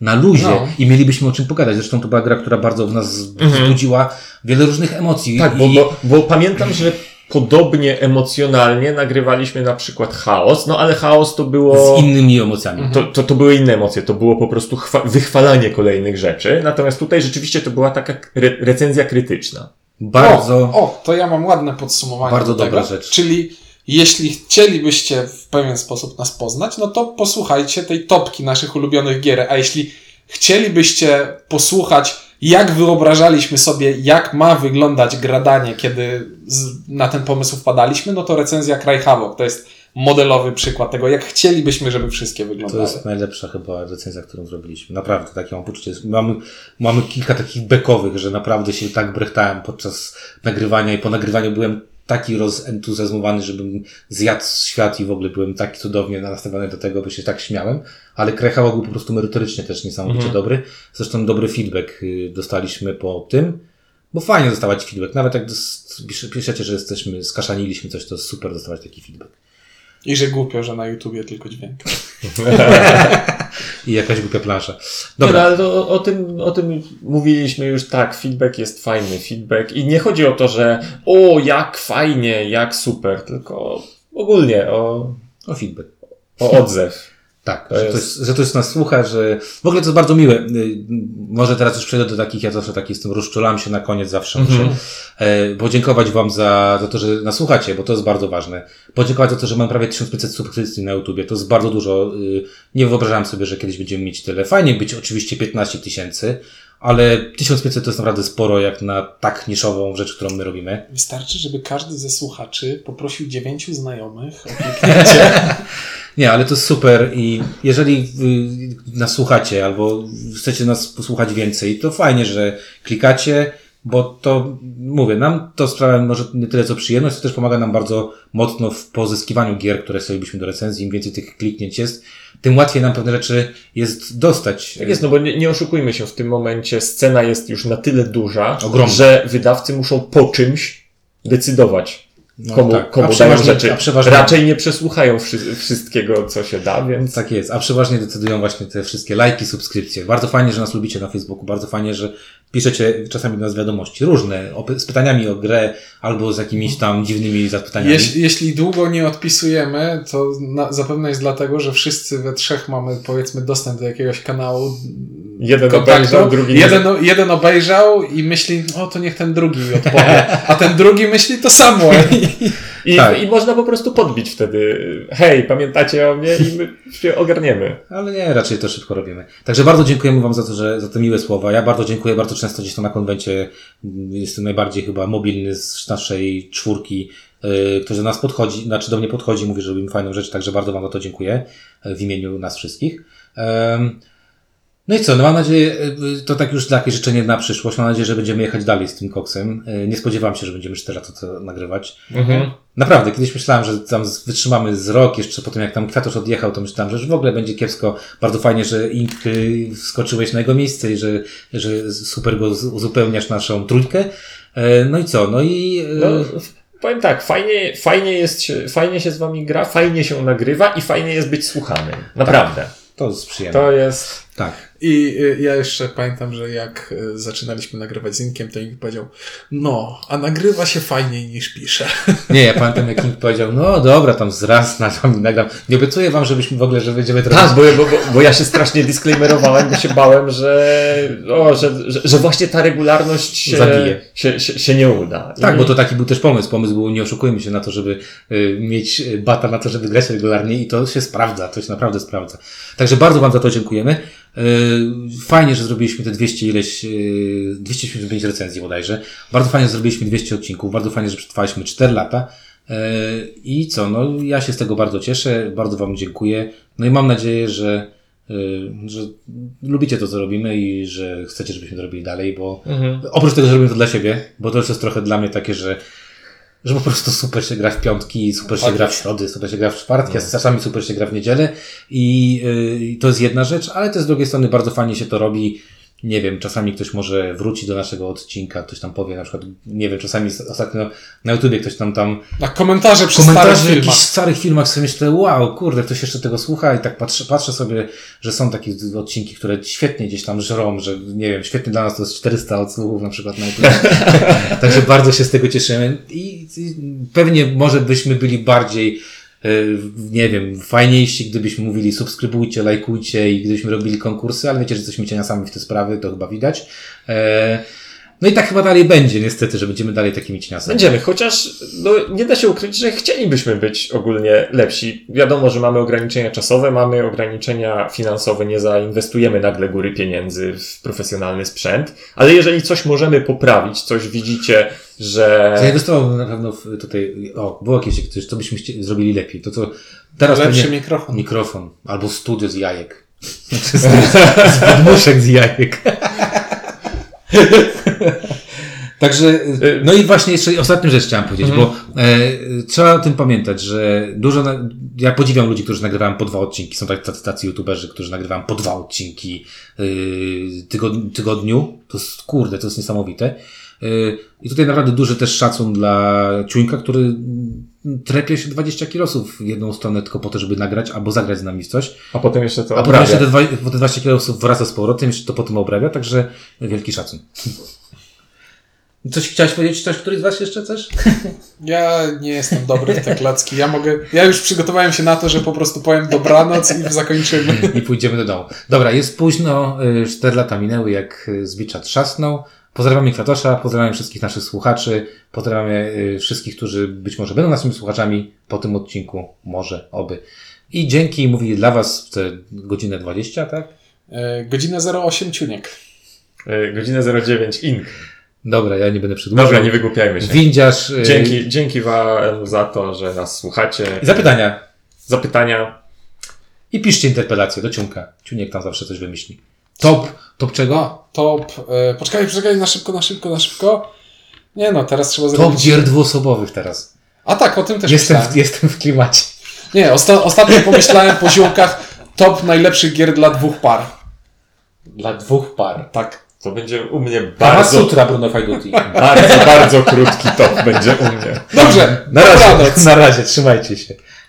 Na luzie No. i mielibyśmy o czym pogadać. Zresztą to była gra, która bardzo w nas wzbudziła wiele różnych emocji. Tak, bo, I, bo, bo pamiętam, że podobnie emocjonalnie nagrywaliśmy na przykład chaos, no ale chaos to było. z innymi emocjami. To, to, to były inne emocje, to było po prostu chwa- wychwalanie kolejnych rzeczy. Natomiast tutaj rzeczywiście to była taka re- recenzja krytyczna. Bardzo. O, o, to ja mam ładne podsumowanie. Bardzo do dobra tego. rzecz. Czyli jeśli chcielibyście w pewien sposób nas poznać, no to posłuchajcie tej topki naszych ulubionych gier. A jeśli chcielibyście posłuchać, jak wyobrażaliśmy sobie, jak ma wyglądać gradanie, kiedy na ten pomysł wpadaliśmy, no to recenzja Kraj Havok to jest modelowy przykład tego, jak chcielibyśmy, żeby wszystkie To wyglądały. jest najlepsza chyba recenzja, którą zrobiliśmy. Naprawdę, takie mam poczucie. Mamy, mamy kilka takich bekowych, że naprawdę się tak brechtałem podczas nagrywania i po nagrywaniu byłem taki rozentuzjazmowany, żebym zjadł świat i w ogóle byłem tak cudownie nastawiony do tego, bo się tak śmiałem. Ale Krechałok był po prostu merytorycznie też niesamowicie dobry. Zresztą dobry feedback y, dostaliśmy po tym, bo fajnie dostawać feedback. Nawet jak piszecie, że jesteśmy, skaszaniliśmy coś, to super dostawać taki feedback. I że głupio, że na YouTubie tylko dźwięk. <laughs> I jakaś głupia plansza. Dobra, Dobra. ale to o, tym, o tym mówiliśmy już tak, feedback jest fajny, feedback i nie chodzi o to, że o, jak fajnie, jak super, tylko ogólnie o, O feedback. o odzew. Tak, To że, jest- to jest, że to jest nas słucha, że w ogóle to jest bardzo miłe. Y, Może teraz już przejdę do takich, ja zawsze taki jestem, rozczulam się na koniec zawsze Mhm. muszę e, podziękować Wam za, za to, że nas słuchacie, bo to jest bardzo ważne. Podziękować za to, że mam prawie 1500 subskrypcji na YouTubie, to jest bardzo dużo. Y, Nie wyobrażałem sobie, że kiedyś będziemy mieć tyle. Fajnie być oczywiście 15 tysięcy, ale 1500 to jest naprawdę sporo jak na tak niszową rzecz, którą my robimy. Wystarczy, żeby każdy ze słuchaczy poprosił dziewięciu znajomych o <laughs> kliknięcie. Nie, ale to jest super i jeżeli nas słuchacie albo chcecie nas posłuchać więcej, to fajnie, że klikacie, bo to, mówię, nam to sprawia może nie tyle co przyjemność, to też pomaga nam bardzo mocno w pozyskiwaniu gier, które chcielibyśmy do recenzji. Im więcej tych kliknięć jest, tym łatwiej nam pewne rzeczy jest dostać. Tak jest, no bo nie, nie oszukujmy się, w tym momencie scena jest już na tyle duża, Ogromna. że wydawcy muszą po czymś decydować, No komu, tak. komu A dają rzeczy. przeważnie- Raczej nie przesłuchają wszy- wszystkiego, co się da, więc Tak jest, a przeważnie decydują właśnie te wszystkie lajki, subskrypcje. Bardzo fajnie, że nas lubicie na Facebooku, bardzo fajnie, że piszecie czasami do nas wiadomości różne, z pytaniami o grę albo z jakimiś tam dziwnymi zapytaniami. Jeśli, jeśli długo nie odpisujemy, to na, zapewne jest dlatego, że wszyscy we trzech mamy powiedzmy dostęp do jakiegoś kanału. jeden kontaktu. obejrzał, drugi nie. jeden, jeden obejrzał i myśli, o to niech ten drugi odpowie. A ten drugi myśli to samo. <laughs> I, Tak. I można po prostu podbić wtedy, hej, pamiętacie o mnie i my się ogarniemy. Ale nie, raczej to szybko robimy. Także bardzo dziękujemy Wam za to, że za te miłe słowa. Ja bardzo dziękuję, bardzo często gdzieś tam na konwencie mm, jestem najbardziej chyba mobilny z naszej czwórki, yy, który do nas podchodzi, znaczy do mnie podchodzi, mówi, że robimy fajną rzecz, także bardzo Wam za to dziękuję yy, w imieniu nas wszystkich. Em, No i co, no mam nadzieję, yy, to tak już takie życzenie na przyszłość, mam nadzieję, że będziemy jechać dalej z tym koksem. Yy, Nie spodziewałem się, że będziemy 4 lata to nagrywać. Mhm. Naprawdę, kiedyś myślałem, że tam wytrzymamy z rok, jeszcze po tym jak tam Kwiatusz odjechał, to myślałem, że już w ogóle będzie kiepsko. Bardzo fajnie, że Ink y, wskoczyłeś na jego miejsce i że, że super go uzupełniasz naszą trójkę. E, No i co? No i e, No, powiem tak, fajnie, fajnie, jest, się- fajnie się z wami gra, fajnie się nagrywa i fajnie jest być słuchanym. Naprawdę. to jest przyjemne. To jest... Tak. I y, ja jeszcze pamiętam, że jak y, zaczynaliśmy nagrywać z Inkiem, to Ink powiedział, no, a nagrywa się fajniej niż pisze. <laughs> Nie, ja pamiętam jak Ink powiedział, no dobra, tam zraz na wam nagram. Nie obiecuję wam, żebyśmy w ogóle, że będziemy trochę... Tak, bo, bo, bo, bo ja się strasznie disclaimerowałem, bo się bałem, że, o, że, że, że właśnie ta regularność się, Zabije. się, się, się nie uda. Tak, I- bo to taki był też pomysł. Pomysł był, nie oszukujmy się na to, żeby y, mieć bata na to, żeby grać regularnie i to się sprawdza, to się naprawdę sprawdza. Także bardzo Wam za to dziękujemy. Y, Fajnie, że zrobiliśmy te 200 ileś, y, 275 recenzji bodajże. Bardzo fajnie, że zrobiliśmy 200 odcinków. Bardzo fajnie, że przetrwaliśmy 4 lata. Y, I co, no ja się z tego bardzo cieszę, bardzo Wam dziękuję. No i mam nadzieję, że, że lubicie to, co robimy i że chcecie, żebyśmy to robili dalej, bo Mhm. Oprócz tego, że robimy to dla siebie, bo to już jest trochę dla mnie takie, że, że po prostu super się gra w piątki, super się Tak gra w środy, super się gra w czwartki, a czasami super się gra w niedzielę i yy, to jest jedna rzecz, ale też z drugiej strony bardzo fajnie się to robi. Nie wiem, czasami ktoś może wróci do naszego odcinka, ktoś tam powie na przykład, nie wiem, czasami ostatnio na YouTubie ktoś tam tam Na komentarze przy komentarze starych w jakichś filmach. starych filmach sobie myślę, wow, kurde, ktoś jeszcze tego słucha i tak patrzę, patrzę sobie, że są takie odcinki, które świetnie gdzieś tam żrą, że nie wiem, świetnie dla nas to jest 400 odsłuchów na przykład na YouTube. <laughs> Także bardzo się z tego cieszymy i, i pewnie może byśmy byli bardziej nie wiem, fajniejsi, gdybyśmy mówili subskrybujcie, lajkujcie i gdybyśmy robili konkursy, ale wiecie, że jesteśmy cieniasami w te sprawy, to chyba widać. E, No i tak chyba dalej będzie, niestety, że będziemy dalej takimi cieniasami. Będziemy, chociaż no, nie da się ukryć, że chcielibyśmy być ogólnie lepsi. Wiadomo, że mamy ograniczenia czasowe, mamy ograniczenia finansowe, nie zainwestujemy nagle góry pieniędzy w profesjonalny sprzęt, ale jeżeli coś możemy poprawić, coś widzicie, że... Zainwestowałbym na pewno tutaj, o, było jakieś coś, co byśmy zrobili lepiej. To co teraz Lepszy pewnie mikrofon. mikrofon, albo studio z jajek. z, <laughs> z podmuszek z jajek. Także, no i właśnie jeszcze ostatnią rzecz chciałem powiedzieć, bo e, trzeba o tym pamiętać, że dużo, na, ja podziwiam ludzi, którzy nagrywają po dwa odcinki, są tak- tacy, tacy youtuberzy, którzy nagrywają po dwa odcinki tygod, tygodniu, to jest, kurde, to jest niesamowite. I tutaj naprawdę duży też szacun dla Ciuńka, który trepie się 20 kilosów w jedną stronę tylko po to, żeby nagrać albo zagrać z nami coś. A potem jeszcze to A potem obrabia. jeszcze te, dwa, po te 20 kilosów wraca z powrotem, jeszcze to potem obrabia, także wielki szacun. Coś chciałeś powiedzieć? Coś, któryś z Was jeszcze coś? <laughs> Ja nie jestem dobry w te klocki. Ja mogę. Ja już przygotowałem się na to, że po prostu powiem dobranoc i zakończymy. <laughs> I pójdziemy do domu. Dobra, jest późno, 4 lata minęły, jak y, z bicza trzasnął. Pozdrawiamy Kwiatosza, pozdrawiamy wszystkich naszych słuchaczy, pozdrawiamy y, wszystkich, którzy być może będą naszymi słuchaczami po tym odcinku, może, oby. I dzięki, mówi dla Was w tę godzinę 20, tak? E, Godzina 08 ciuniek. E, Godzinę 09 ink. Dobra, ja nie będę przedłużał. Dobra, nie wygłupiajmy się. Windziarz. y, Dzięki, dzięki Wam za to, że nas słuchacie. i Zapytania. Zapytania. I piszcie interpelacje do Ciunka. Ciuniek tam zawsze coś wymyśli. Top, top czego? Top. E, poczekaj, poczekaj, na szybko, na szybko, na szybko. Nie no, teraz trzeba Top zrobić. gier dwuosobowych teraz. A tak, o tym też Jestem myślałem. w, jestem w klimacie. Nie, osta ostatnio pomyślałem po ziomkach top najlepszych gier dla dwóch par. Dla dwóch par. Tak. To będzie u mnie Bardzo... bardzo, Sutra Bruno Fajduti. bardzo, bardzo krótki top będzie u mnie. Dobrze, Na razie, dobranoc. na razie, trzymajcie się.